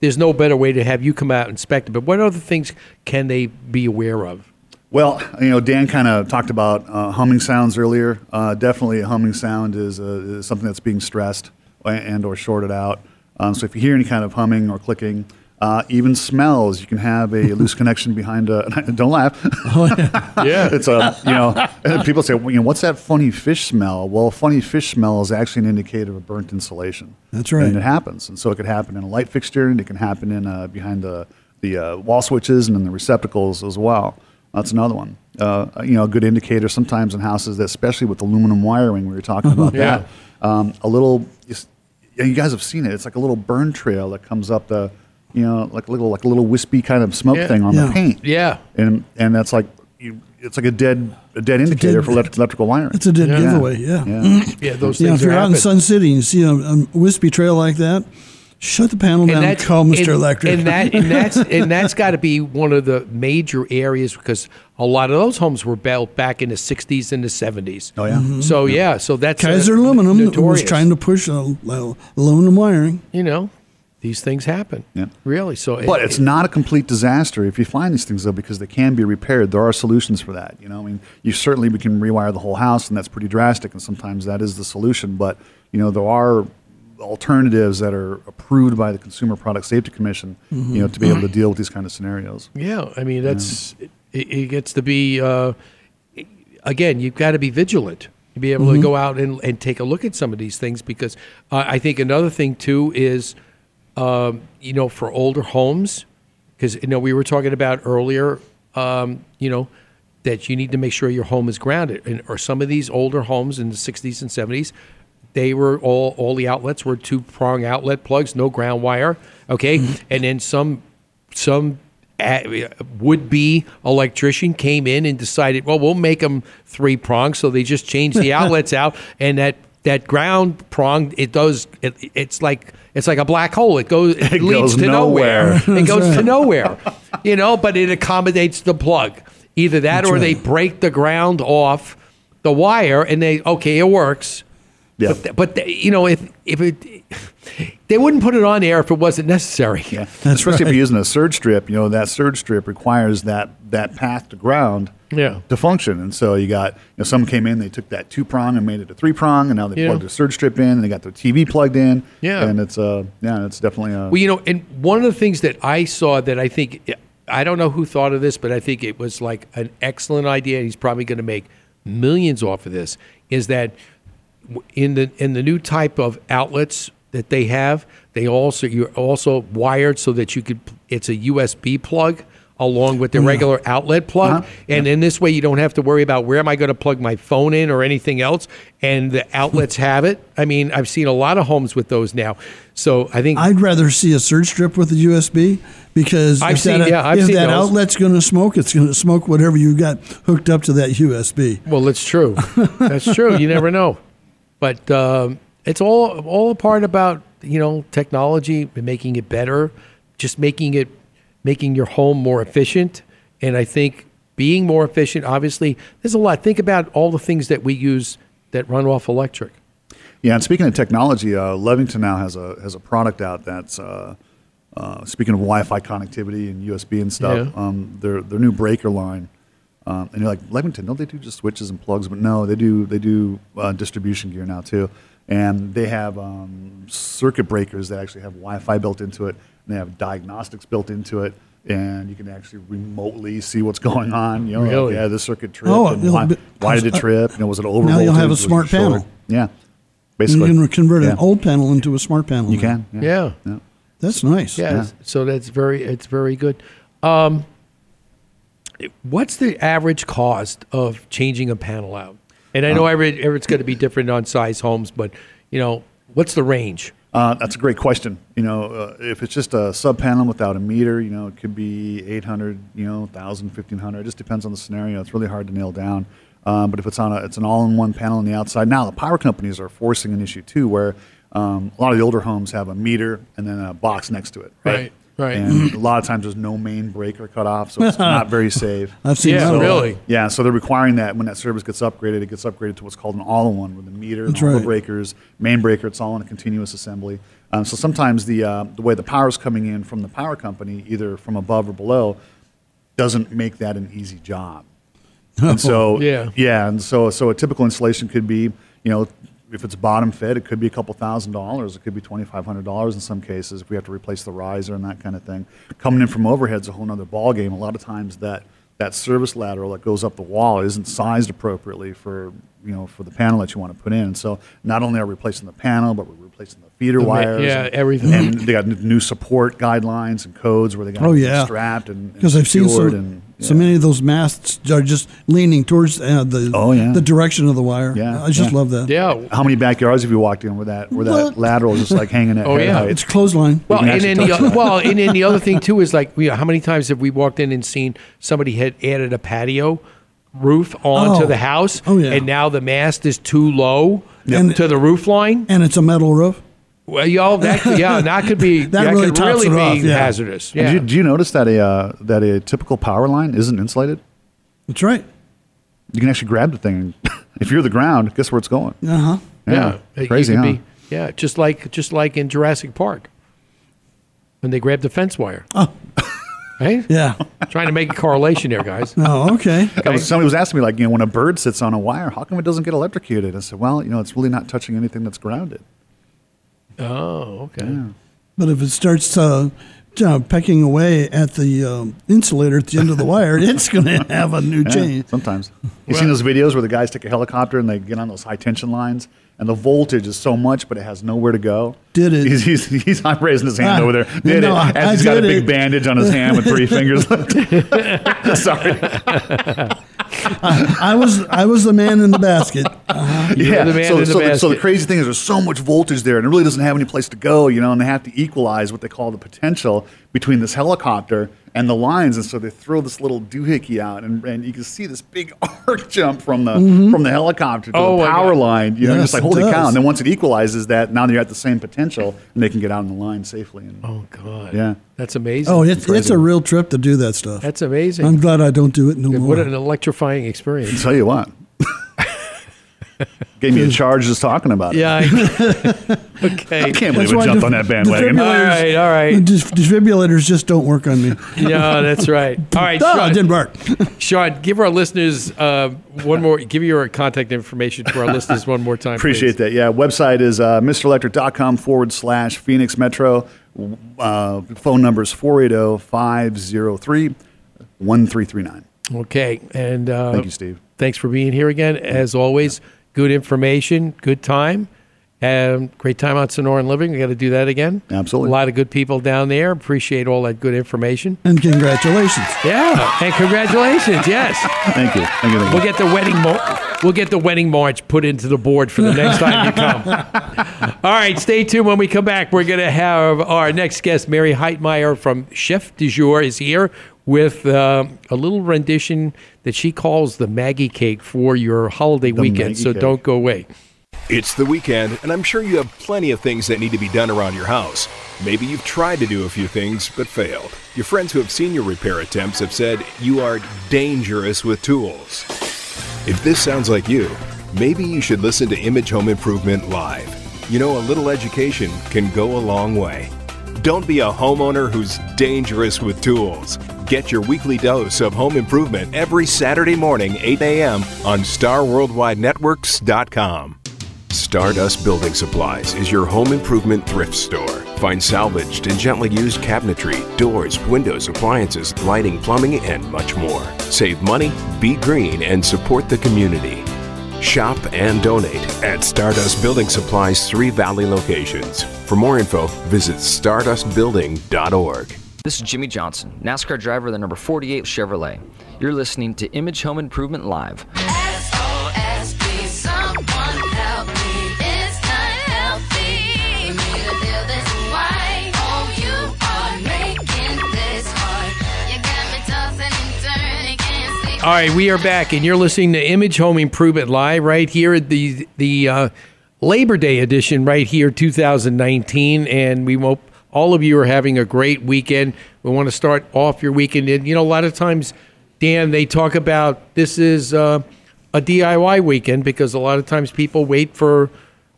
there's no better way to have you come out and inspect it. But what other things can they be aware of? Well, you know, Dan kind of talked about uh, humming sounds earlier. Uh, definitely, a humming sound is, uh, is something that's being stressed and or shorted out. Um, so if you hear any kind of humming or clicking, uh, even smells, you can have a loose connection behind a. Don't laugh. Yeah. it's a you know. people say, well, you know, what's that funny fish smell? Well, funny fish smell is actually an indicator of burnt insulation. That's right. And it happens, and so it could happen in a light fixture, and it can happen in uh, behind the the uh, wall switches and in the receptacles as well. That's another one. Uh, you know, a good indicator sometimes in houses, that especially with aluminum wiring, we were talking about Yeah. that. Um, a little, you you guys have seen it. It's like a little burn trail that comes up the, you know, like a little like a little wispy kind of smoke Yeah. thing on Yeah. the paint. Yeah. and and that's like you, it's like a dead a dead indicator dead- for elect- electrical wiring. It's a dead Yeah. giveaway. Yeah. Yeah. Yeah, those You know, things if you're are out in. Sun City and you see a, a wispy trail like that, shut the panel down. And call Mr. and- Electric. And that and that's and that's got to be one of the major areas because a lot of those homes were built back in the '60s and the '70s. Oh yeah. So yeah, so that's uh, Kaiser Aluminum was notorious. trying to push uh, uh, aluminum wiring. You know, these things happen. Yeah. Really. So, it- But it's not a complete disaster if you find these things though, because they can be repaired. There are solutions for that. You know, I mean, you certainly we can rewire the whole house, and that's pretty drastic. And sometimes that is the solution. But you know, there are alternatives that are approved by the Consumer Product Safety Commission. You know, to be able to deal with these kind of scenarios. Yeah, I mean that's it, it gets to be uh, again. You've got to be vigilant to be able Mm-hmm. to go out and, and take a look at some of these things because uh, I think another thing too is um, you know for older homes because you know we were talking about earlier, um, you know, that you need to make sure your home is grounded. And or some of these older homes in the '60s and '70s, they were all all the outlets were two prong outlet plugs, no ground wire. Okay, mm-hmm. and then some some would be electrician came in and decided, well, we'll make them three prongs. So they just changed the outlets out, and that that ground prong it does it, it's like it's like a black hole. It goes it, It leads goes to nowhere. nowhere. it goes to nowhere, you know. But it accommodates the plug. Either that, That's or they break the ground off the wire, and they okay, it works. Yeah. But, but they- you know, if if it, they wouldn't put it on air if it wasn't necessary. Yeah, Especially if you're using a surge strip, you know that surge strip requires that that path to ground Yeah. to function. And so you got, you know, someone came in, they took that two prong and made it a three prong, and now they Yeah. plugged a surge strip in, and they got their TV plugged in. Yeah. and it's uh, yeah, it's definitely a Well, you know, and one of the things that I saw that I think I don't know who thought of this, but I think it was like an excellent idea. and He's probably going to make millions off of this. Is that in the in the new type of outlets that they have, they also you're also wired so that you could. It's a USB plug along with the Yeah. regular outlet plug, uh-huh. and in this way you don't have to worry about where am I going to plug my phone in or anything else. And the outlets have it. I mean, I've seen a lot of homes with those now. So I think I'd rather see a surge strip with a USB because I've if that, yeah, I've if seen that those. outlet's going to smoke, it's going to smoke whatever you got hooked up to that USB. Well, it's true. That's true. You never know, but um, it's all all a part about you know technology and making it better, just making it making your home more efficient. And I think being more efficient, obviously, there's a lot. Think about all the things that we use that run off electric. Yeah, and speaking of technology, uh, Leviton now has a has a product out that's uh, uh, speaking of Wi-Fi connectivity and USB and stuff. Yeah. Um, their their new breaker line, um, and you're like Leviton, don't they do just switches and plugs? But no, they do they do uh, distribution gear now too, and they have um, circuit breakers that actually have Wi-Fi built into it. And they have diagnostics built into it. And you can actually remotely see what's going on. You know, like, yeah, the circuit tripped. Oh, and why, be- why did it trip? You know, was it over? Now you'll have a smart short? panel. Yeah, And basically. you can convert Yeah. an old panel into a smart panel. You now. can. Yeah. Yeah. That's nice. Yeah. So that's very it's very good. Um, what's the average cost of changing a panel out? And I know Um, every, every it's going to be different on size homes, but you know what's the range? Uh, that's a great question. You know, uh, if it's just a sub panel without a meter, you know, it could be 800, you know, 1,000, 1,500. It just depends on the scenario. It's really hard to nail down. Um, but if it's on a, it's an all-in-one panel on the outside. Now, the power companies are forcing an issue too, where um, a lot of the older homes have a meter and then a box next to it. Right. Right, right. And a lot of times there's no main breaker cut off, so it's not very safe. I've seen Yeah, that. really. Yeah, so they're requiring that when that service gets upgraded, it gets upgraded to what's called an all-in-one with the meter, and That's all the breakers, main breaker. It's all in a continuous assembly. Um, so sometimes the uh, the way the power is coming in from the power company, either from above or below, doesn't make that an easy job. And so Yeah. yeah, and so so a typical installation could be, you know, if it's bottom fed, it could be a couple thousand dollars. It could be twenty five hundred dollars in some cases if we have to replace the riser and that kind of thing. Coming in from overhead's a whole other ball game. A lot of times that that service lateral that goes up the wall isn't sized appropriately for you know for the panel that you want to put in. So not only are we replacing the panel, but we're replacing the feeder The wires. yeah, and, everything. And they got new support guidelines and codes where they got Oh yeah, strapped and because I've seen secured so, and so many of those masts are just leaning towards uh, the Oh, yeah. the direction of the wire. Yeah, I just yeah. love that. Yeah. How many backyards have you walked in where that where that lateral is just like hanging at Oh, yeah. height? It's clothesline. Well, can and then the touch other, well, and then the other thing too is like, we, how many times have we walked in and seen somebody had added a patio roof onto Oh. the house, Oh, yeah. and now the mast is too low And- to the roof line? and it's a metal roof. Well, y'all, that could, yeah, that could be That that, really could really be off, yeah. hazardous. And Yeah. Do, you, do you notice that a uh, that a typical power line isn't insulated? That's right. You can actually grab the thing. if you're the ground, guess where it's going? Uh huh. yeah, Yeah, crazy, huh? be- yeah, just like just like in Jurassic Park when they grabbed the fence wire. Oh. Right? Yeah. Trying to make a correlation there, guys. Oh, okay. That was- somebody was asking me, like, you know, when a bird sits on a wire, how come it doesn't get electrocuted? I said, well, you know, it's really not touching anything that's grounded. Oh, okay. But if it starts uh, uh, pecking away at the um, insulator at the end of the wire, it's going to have a new Yeah, chain. sometimes. You seen those videos where the guys take a helicopter and they get on those high tension lines, and the voltage is so much, but it has nowhere to go. Did it? He's, he's, he's not raising his hand Ah, over there. Did no, it? As I he's got a big it. bandage on his hand with three fingers left. Sorry. I, I was I was the man in the basket. Uh-huh. yeah. the man so, in the so, the, so the crazy thing is, there's so much voltage there, and it really doesn't have any place to go, you know. And they have to equalize what they call the potential between this helicopter and the lines, and so they throw this little doohickey out, and, and you can see this big arc jump from the Mhm. from the helicopter to Oh, the power line. You know, Yes, it's like holy cow! And then once it equalizes that, now they're at the same potential, and they can get out on the line safely. And, Oh God. Yeah. That's amazing. Oh, it's it's a real trip to do that stuff. That's amazing. I'm glad I don't do it no more. what an electrifying experience. tell you what. Gave me a charge just talking about it. Yeah. I- okay. I can't believe That's we why jumped def- on that bandwagon. All right. All right. Def- defibrillators just don't work on me. Yeah, that's right. All right, Sean. it didn't work. Sean, give our listeners uh, one more. Give your contact information to our listeners one more time. Appreciate that. Yeah, website is uh, MrElectric.com forward slash Phoenix Metro. Uh, phone number is 480 503 1339. that. Okay, and uh, Thank you, Steve. Thanks for being here again. As always, good information, good time, and great time on Sonoran Living. We got to do that again. Absolutely. A lot of good people down there. Appreciate all that good information. And congratulations. Yeah, and congratulations. Yes. Thank you. Thank you. Thank We'll get the wedding mar- we'll get the wedding march put into the board for the next time you come. All right, stay tuned. When we come back, we're going to have our next guest, Mary Heitmeyer from Chef du Jour, is here with uh, a little rendition that she calls the Maggie Cake for your holiday The weekend. Maggie So cake. don't go away. It's the weekend, and I'm sure you have plenty of things that need to be done around your house. Maybe you've tried to do a few things but failed. Your friends who have seen your repair attempts have said you are dangerous with tools. If this sounds like you, maybe you should listen to Image Home Improvement Live. You know, a little education can go a long way. Don't be a homeowner who's dangerous with tools. Get your weekly dose of home improvement every Saturday morning, 8 a.m. on StarWorldWideNetworks.com. Stardust Building Supplies is your home improvement thrift store. Find salvaged and gently used cabinetry, doors, windows, appliances, lighting, plumbing, and much more. Save money, be green, and support the community. Shop and donate at Stardust Building Supplies' three Valley locations. For more info, visit stardustbuilding.org. This is Jimmie Johnson, NASCAR driver of the number 48 Chevrolet. You're listening to Image Home Improvement Live. All right, we are back, and you're listening to Image Home Improvement Live right here at the the uh, Labor Day edition, right here, 2019, and we hope all of you are having a great weekend. We want to start off your weekend, and you know, a lot of times, Dan, they talk about this is uh, a DIY weekend because a lot of times people wait for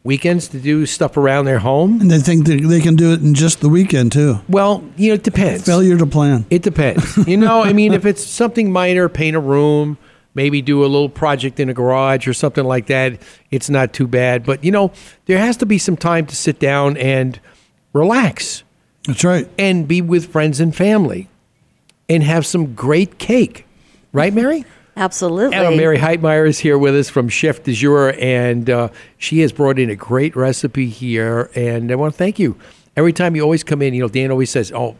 weekends to do stuff around their home. And they think that they can do it in just the weekend too. Well, you know, it depends. Failure to plan. It depends. You know, I mean, if it's something minor, paint a room, maybe do a little project in a garage or something like that, it's not too bad. But, you know, there has to be some time to sit down and relax. That's right. And be with friends and family and have some great cake. Right, Mary? Absolutely. Uh, Mary Heitmeyer is here with us from Chef du Jour, and uh, she has brought in a great recipe here. And I want to thank you. Every time you always come in, you know, Dan always says, "Oh,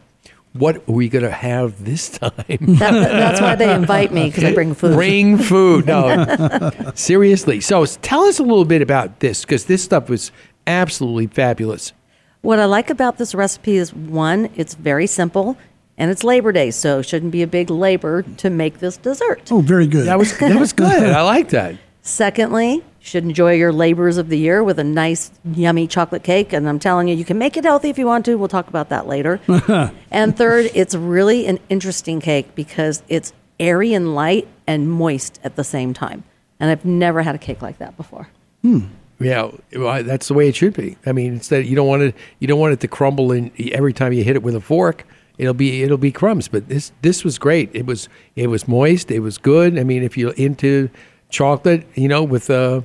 what are we going to have this time?" That- that's why they invite me because I bring food. Bring food. No, seriously. So tell us a little bit about this because this stuff was absolutely fabulous. What I like about this recipe is one, it's very simple, and it's Labor Day, so it shouldn't be a big labor to make this dessert. Oh, very good. That was that was good. I like that. Secondly, you should enjoy your labors of the year with a nice, yummy chocolate cake. And I'm telling you, you can make it healthy if you want to. We'll talk about that later. and third, it's really an interesting cake because it's airy and light and moist at the same time. And I've never had a cake like that before. Hmm. Yeah, well, that's the way it should be. I mean, instead you don't want it you don't want it to crumble in every time you hit it with a fork. It'll be it'll be crumbs. But this this was great. It was it was moist. It was good. I mean, if you're into chocolate, you know, with a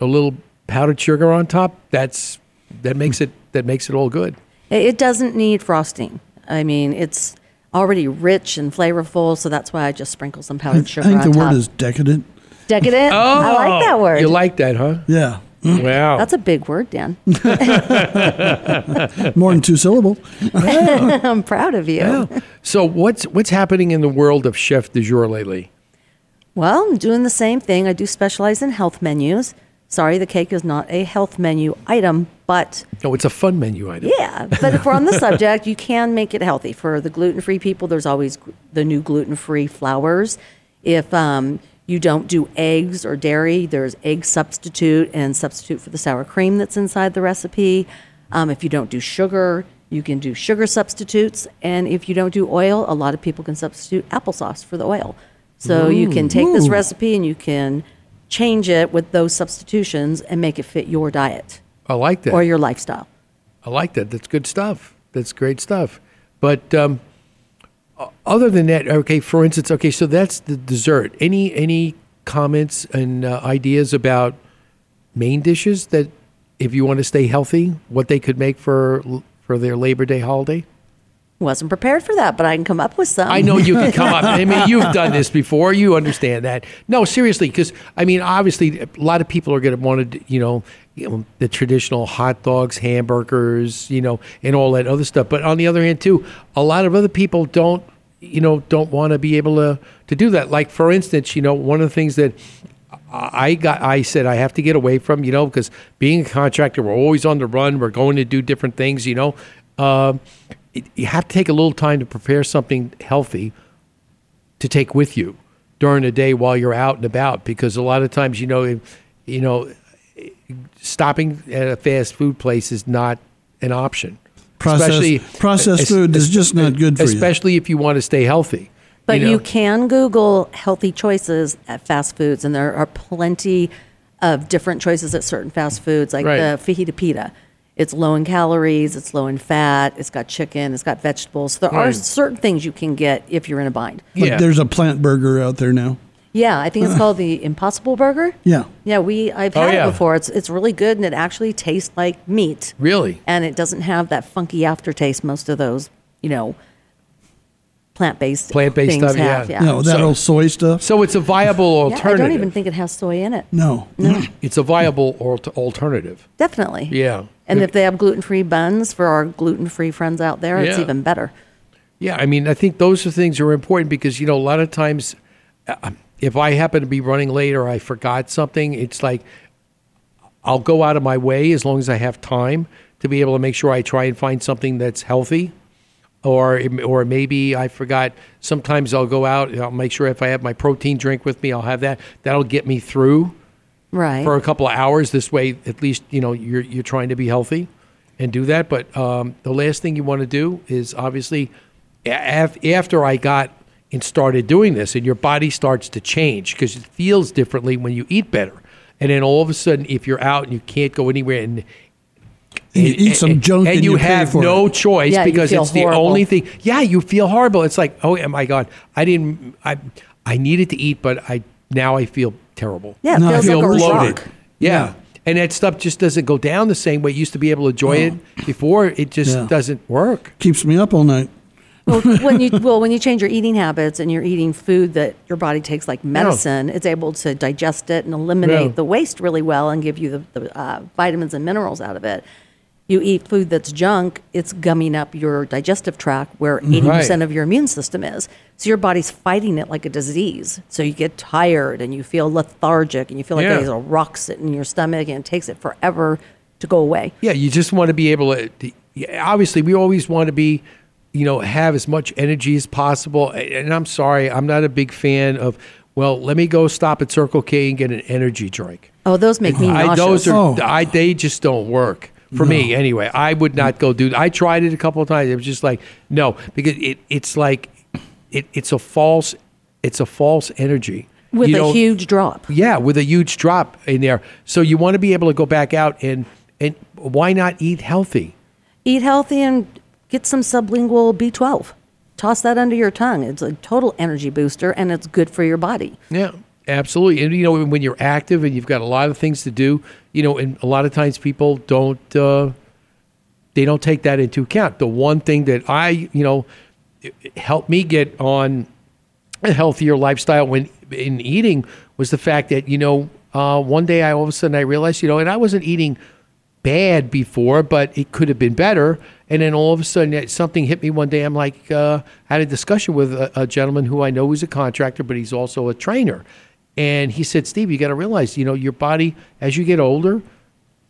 a little powdered sugar on top, that's that makes it that makes it all good. It it doesn't need frosting. I mean, it's already rich and flavorful, so that's why I just sprinkle some powdered I sugar think on the top. word is decadent. decadent. Oh, I like that oh, word. Oh, You like that, huh? Yeah. Wow. That's a big word, Dan. More than two syllable. I'm proud of you. Yeah. So what's what's happening in the world of chef du jour lately? Well, I'm doing the same thing. I do specialize in health menus. Sorry, the cake is not a health menu item, but No, it's a fun menu item. yeah. But if we're on the subject, you can make it healthy. For the gluten free people, there's always the new gluten free flours. If um, you don't do eggs or dairy, there's egg substitute and substitute for the sour cream that's inside the recipe. Um, if you don't do sugar, you can do sugar substitutes. And if you don't do oil, a lot of people can substitute applesauce for the oil. So you can take this recipe and you can change it with those substitutions and make it fit your diet I like that. or your lifestyle. I like that. That's good stuff. That's great stuff. But um, other than that, okay. For instance, okay, so that's the dessert. Any any comments and uh, ideas about main dishes that, if you want to stay healthy, what they could make for for their Labor Day holiday? Wasn't prepared for that, but I can come up with some. I know you can come up. I mean, you've done this before. You understand that. No, seriously, because I mean, obviously, a lot of people are going to want to, you know, you know, the traditional hot dogs, hamburgers, you know, and all that other stuff. But on the other hand, too, a lot of other people don't, you know, don't want to be able to to do that. Like for instance, you know, one of the things that I got, I said I have to get away from, you know, because being a contractor, we're always on the run. We're going to do different things, you know. Um, it, you have to take a little time to prepare something healthy to take with you during the day while you're out and about, because a lot of times, you know, you know, stopping at a fast food place is not an option. Processed- processed food is just not good for you. especially if you want to stay healthy. But know? you can Google healthy choices at fast foods, and there are plenty of different choices at certain fast foods, like Right. the fajita pita. It's low in calories, it's low in fat, it's got chicken, it's got vegetables. There are certain things you can get if you're in a bind. Like there's a plant burger out there now. Yeah, I think it's called the Impossible Burger. Yeah. Yeah, we I've Oh, had yeah. it before. It's it's really good, and it actually tastes like meat. Really? and it doesn't have that funky aftertaste most of those, you know, plant-based Plant-based things stuff, have. yeah. No, that old soy stuff. So it's a viable Yeah, I don't even think it has soy in it. No. No. It's a viable al- alternative. Definitely. Yeah. And if they have gluten-free buns for our gluten-free friends out there, it's Yeah. even better. Yeah, I mean, I think those are things that are important because you know a lot of times, uh, if I happen to be running late or I forgot something, it's like I'll go out of my way as long as I have time to be able to make sure I try and find something that's healthy, or or maybe I forgot. Sometimes I'll go out and I'll make sure if I have my protein drink with me, I'll have that. That'll get me through Right. for a couple of hours. This way, at least you know you're you're trying to be healthy and do that. But um, the last thing you want to do is obviously af- after I got and started doing this, and your body starts to change because it feels differently when you eat better. And then all of a sudden, if you're out and you can't go anywhere and You eat some junk and, and you, you have no it. choice Yeah, because feel it's the only thing. Yeah, you feel horrible. It's like, oh my god, I didn't. I I needed to eat, but I now I feel terrible. Yeah, it No, I feels feel like a bloated. rock. Yeah. Yeah. And that stuff just doesn't go down the same way. You used to be able to enjoy it before. It just Yeah. doesn't work. Keeps me up all night. well, when you well when you change your eating habits and you're eating food that your body takes like medicine, it's able to digest it and eliminate Yeah. the waste really well and give you the, the uh, vitamins and minerals out of it. You eat food that's junk, it's gumming up your digestive tract where mm-hmm. 80% of your immune system is. So your body's fighting it like a disease. So you get tired and you feel lethargic and you feel like Yeah. there's a rock sitting in your stomach and it takes it forever to go away. Yeah, you just want to be able to. to obviously, we always want to be, you know, have as much energy as possible. And I'm sorry, I'm not a big fan of. Well, let me go stop at Circle K and get an energy drink. Oh, those make me I, nauseous. those are Oh. I, they just don't work for me anyway. I would not go do. I tried it a couple of times. It was just like no, because it it's like it, it's a false it's a false energy with You a huge drop. yeah, with a huge drop in there. So you want to be able to go back out and and why not eat healthy? eat healthy and get some sublingual B12. Toss that under your tongue. It's a total energy booster and it's good for your body. Yeah, absolutely. And you know, when you're active and you've got a lot of things to do, you know, and a lot of times people don't uh, they don't take that into account. The one thing that I, you know, helped me get on a healthier lifestyle when in eating was the fact that you know uh, one day I all of a sudden I realized you know and I wasn't eating bad before but it could have been better and then all of a sudden something hit me one day I'm like uh, I had a discussion with a, a gentleman who I know is a contractor but he's also a trainer and he said Steve you got to realize you know your body as you get older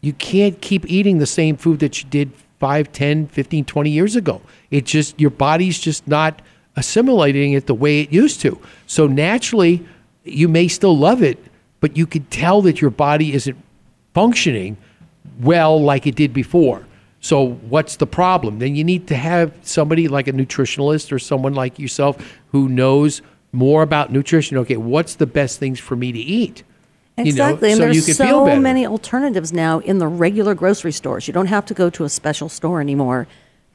you can't keep eating the same food that you did 5 10 15 20 years ago. It just your body's just not assimilating it the way it used to. So naturally you may still love it but you could tell that your body isn't functioning well like it did before. So what's the problem? Then you need to have somebody like a nutritionalist or someone like yourself who knows more about nutrition okay what's the best things for me to eat You know, Exactly. and so there's so many alternatives now in the regular grocery stores. You don't have to go to a special store anymore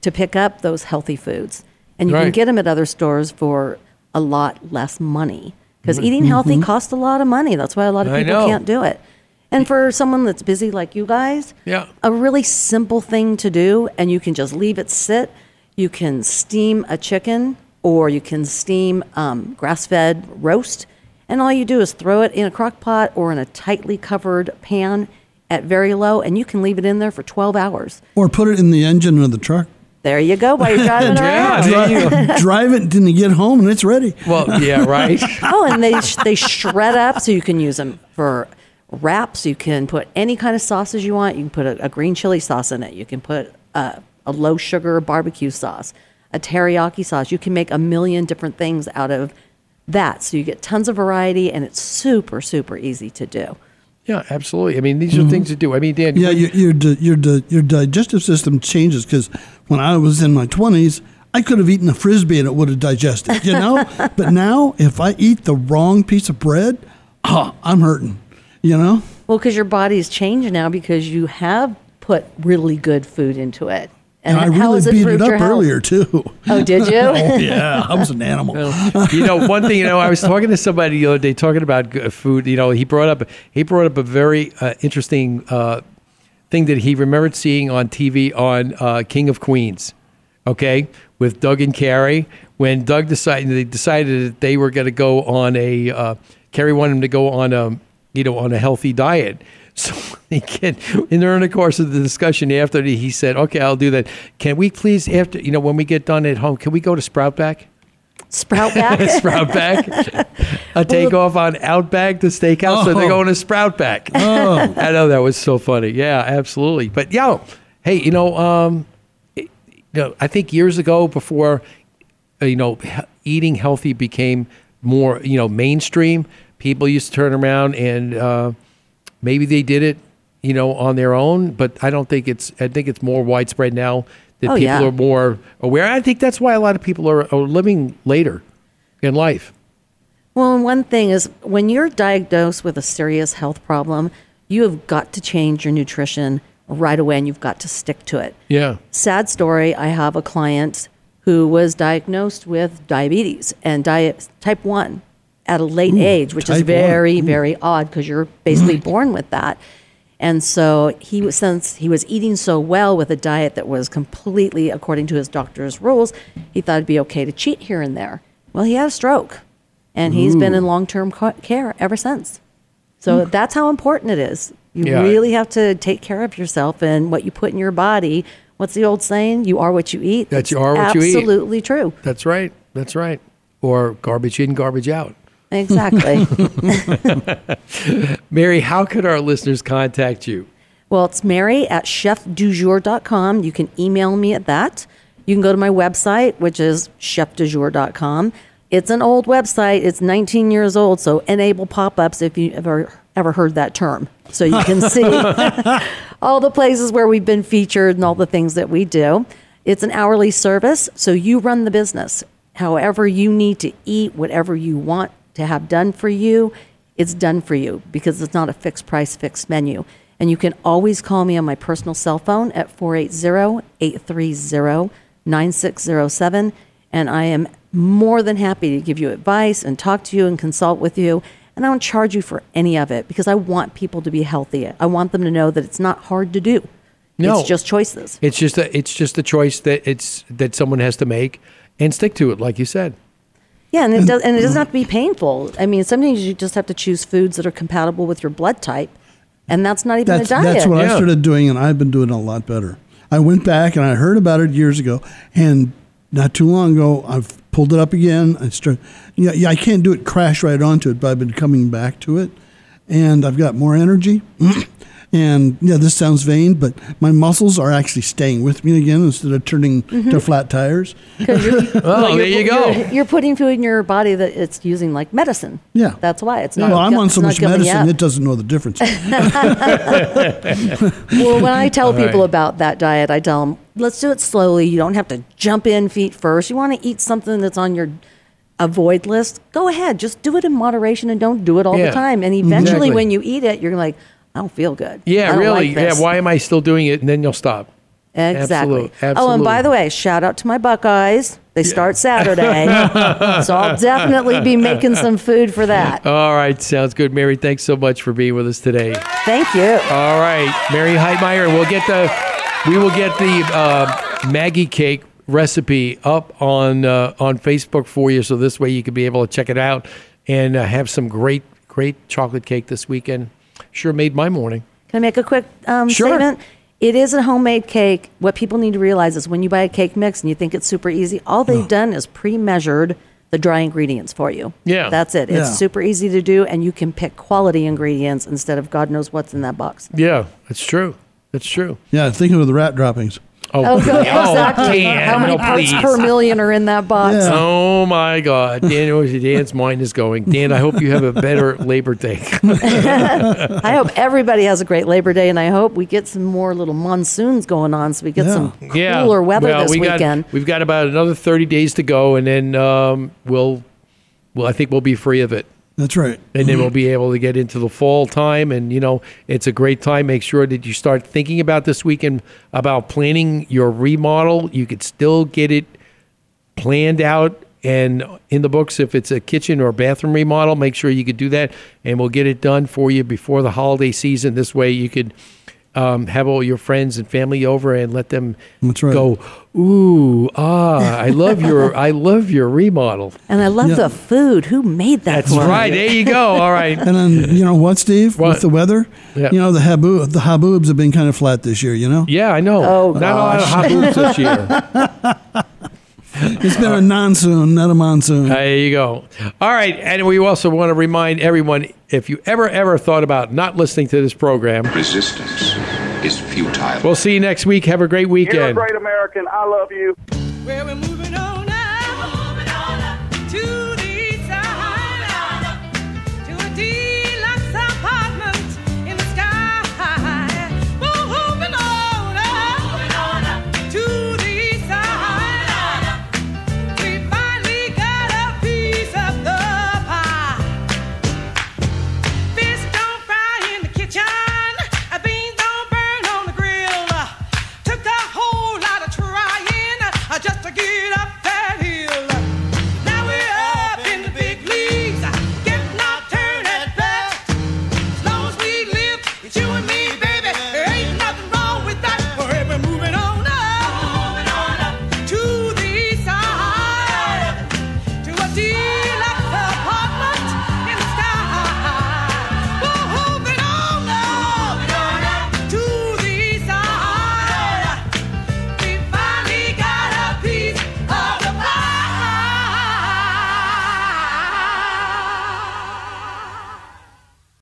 to pick up those healthy foods. And you can get them at other stores for a lot less money. Because Mhm. eating healthy Mhm. costs a lot of money. That's why a lot of people can't do it. And for someone that's busy like you guys, Yeah. a really simple thing to do, and you can just leave it sit. You can steam a chicken, or you can steam um, grass-fed roast, and all you do is throw it in a crock pot or in a tightly covered pan at very low, and you can leave it in there for 12 hours. Or put it in the engine of the truck. There you go. While you're driving around. Drive, drive it until you get home and it's ready. Well, yeah, right. oh, and they they shred up so you can use them for wraps. You can put any kind of sauces you want. You can put a, a green chili sauce in it. You can put a, a low sugar barbecue sauce, a teriyaki sauce. You can make a million different things out of that. So you get tons of variety, and it's super super easy to do. Yeah, absolutely. I mean, these are mm-hmm. things to do. I mean, Dan. Yeah, your your di- your di- your digestive system changes because when I was in my twenties, I could have eaten a frisbee and it would have digested, you know. but now, if I eat the wrong piece of bread, oh, I'm hurting, you know. Well, because your body's changed now because you have put really good food into it. And, I really has it beat it up earlier too. Oh, did you? oh yeah, I was an animal. you know, one thing. You know, I was talking to somebody the other day talking about food. You know, he brought up he brought up a very uh, interesting uh, thing that he remembered seeing on TV on uh, King of Queens. Okay, with Doug and Carrie. When Doug decided they decided that they were going to go on a uh, Carrie wanted him to go on a you know on a healthy diet. So they get in during the course of the discussion after he said, "Okay, I'll do that. Can we please after you know when we get done at home, can we go to Sproutback?" Sprout back. Sproutback. A takeoff on Outback, the steakhouse. So they're Oh. going to Sproutback. Oh. I know that was so funny. Yeah, absolutely. But yo, hey, you know, um, you know, I think years ago, before uh, you know, eating healthy became more you know mainstream, people used to turn around and uh, maybe they did it, you know, on their own. But I don't think it's. I think it's more widespread now that Oh, people yeah. are more aware. I think that's why a lot of people are, are living later in life. Well, one thing is when you're diagnosed with a serious health problem, you have got to change your nutrition right away and you've got to stick to it. Yeah. Sad story I have a client who was diagnosed with diabetes and diet type 1 at a late Ooh, age, which is very, very odd because you're basically mm. born with that. And so he was since he was eating so well with a diet that was completely according to his doctor's rules, he thought it'd be okay to cheat here and there. Well, he had a stroke, and he's been in long-term care ever since. So that's how important it is. You Yeah. really have to take care of yourself and what you put in your body. What's the old saying? You are what you eat. That you are what you eat. Absolutely true. That's right. That's right. Or garbage in, garbage out. Exactly. Mary, how could our listeners contact you? Well, it's Mary at chefdujour.com. You can email me at that. You can go to my website, which is chefdujour.com. It's an old website. It's 19 years old, so enable pop-ups if you ever ever heard that term. So you can see all the places where we've been featured and all the things that we do. It's an hourly service, so you run the business. However you need to eat, whatever you want to have done for you, it's done for you because it's not a fixed price, fixed menu. And you can always call me on my personal cell phone at 480 830 9607. And I am more than happy to give you advice and talk to you and consult with you. And I don't charge you for any of it because I want people to be healthy. I want them to know that it's not hard to do. No. It's just choices. It's just a it's just a choice that it's that someone has to make and stick to it, like you said. Yeah, and it mm. does, and it doesn't have to be painful. I mean, sometimes you just have to choose foods that are compatible with your blood type, and that's not even That's a diet. that's what I started doing, and I've been doing a lot better. I went back and I heard about it years ago, and not too long ago, I've pulled it up again. I start, yeah, yeah, I can't do it crash right onto it, but I've been coming back to it, and I've got more energy. And yeah, this sounds vain, but my muscles are actually staying with me again instead of turning to Mhm. flat tires. Oh, there you go. You're, you're putting food in your body that it's using like medicine. Yeah. That's why it's not. well, I'm on so much medicine, it doesn't know the difference. well, when I tell All right. people about that diet, I tell them, let's do it slowly. You don't have to jump in feet first. You want to eat something that's on your avoid list, go ahead. Just do it in moderation and don't do it all Yeah. the time. And Mhm. eventually, Exactly. when you eat it, you're like, I don't feel good. Yeah, really. like yeah, why am I still doing it? And then you'll stop. Exactly. Absolute- Oh, and by the way, shout out to my Buckeyes. They start Saturday. so I'll definitely be making some food for that. All right, sounds good, Mary. Thanks so much for being with us today. Thank you. All right, Mary Heitmeyer. We'll get the we will get the uh, Maggie cake recipe up on uh, on Facebook for you, so this way you can be able to check it out and uh, have some great great chocolate cake this weekend. Sure made my morning. Can I make a quick um, Sure. statement? It is a homemade cake. What people need to realize is when you buy a cake mix and you think it's super easy, all they've done is pre-measured the dry ingredients for you. Yeah. That's it. It's Yeah. super easy to do, and you can pick quality ingredients instead of God knows what's in that box. Yeah, it's true. It's true. yeah, thinking of the rat droppings. Oh, good. exactly. Dan, How many no, parts please. per million are in that box? Oh my God, Dan, Dan's mind is going. Dan, I hope you have a better Labor Day. I hope everybody has a great Labor Day, and I hope we get some more little monsoons going on, so we get some cooler weather well, this we weekend. Got, we've got about another thirty days to go, and then um, we'll, well, I think we'll be free of it. That's right. And then mm-hmm. we'll be able to get into the fall time, and you know, it's a great time. Make sure that you start thinking about this weekend about planning your remodel. You could still get it planned out and in the books if it's a kitchen or bathroom remodel make sure you could do that and we'll get it done for you before the holiday season this way you could um, have all your friends and family over and let them right. go ooh ah i love your i love your remodel And I love Yeah. the food. Who made that? That's for right. you? There you go. All right. And then you know what, Steve? What? With the weather, Yeah. you know the habu the haboobs have been kind of flat this year. You know. yeah i know Oh, not a lot of hot boobs this year It's been a monsoon, not a monsoon. There you go. All right. And we also want to remind everyone if you ever, ever thought about not listening to this program, Resistance is futile. We'll see you next week. Have a great weekend. You're a great American. I love you.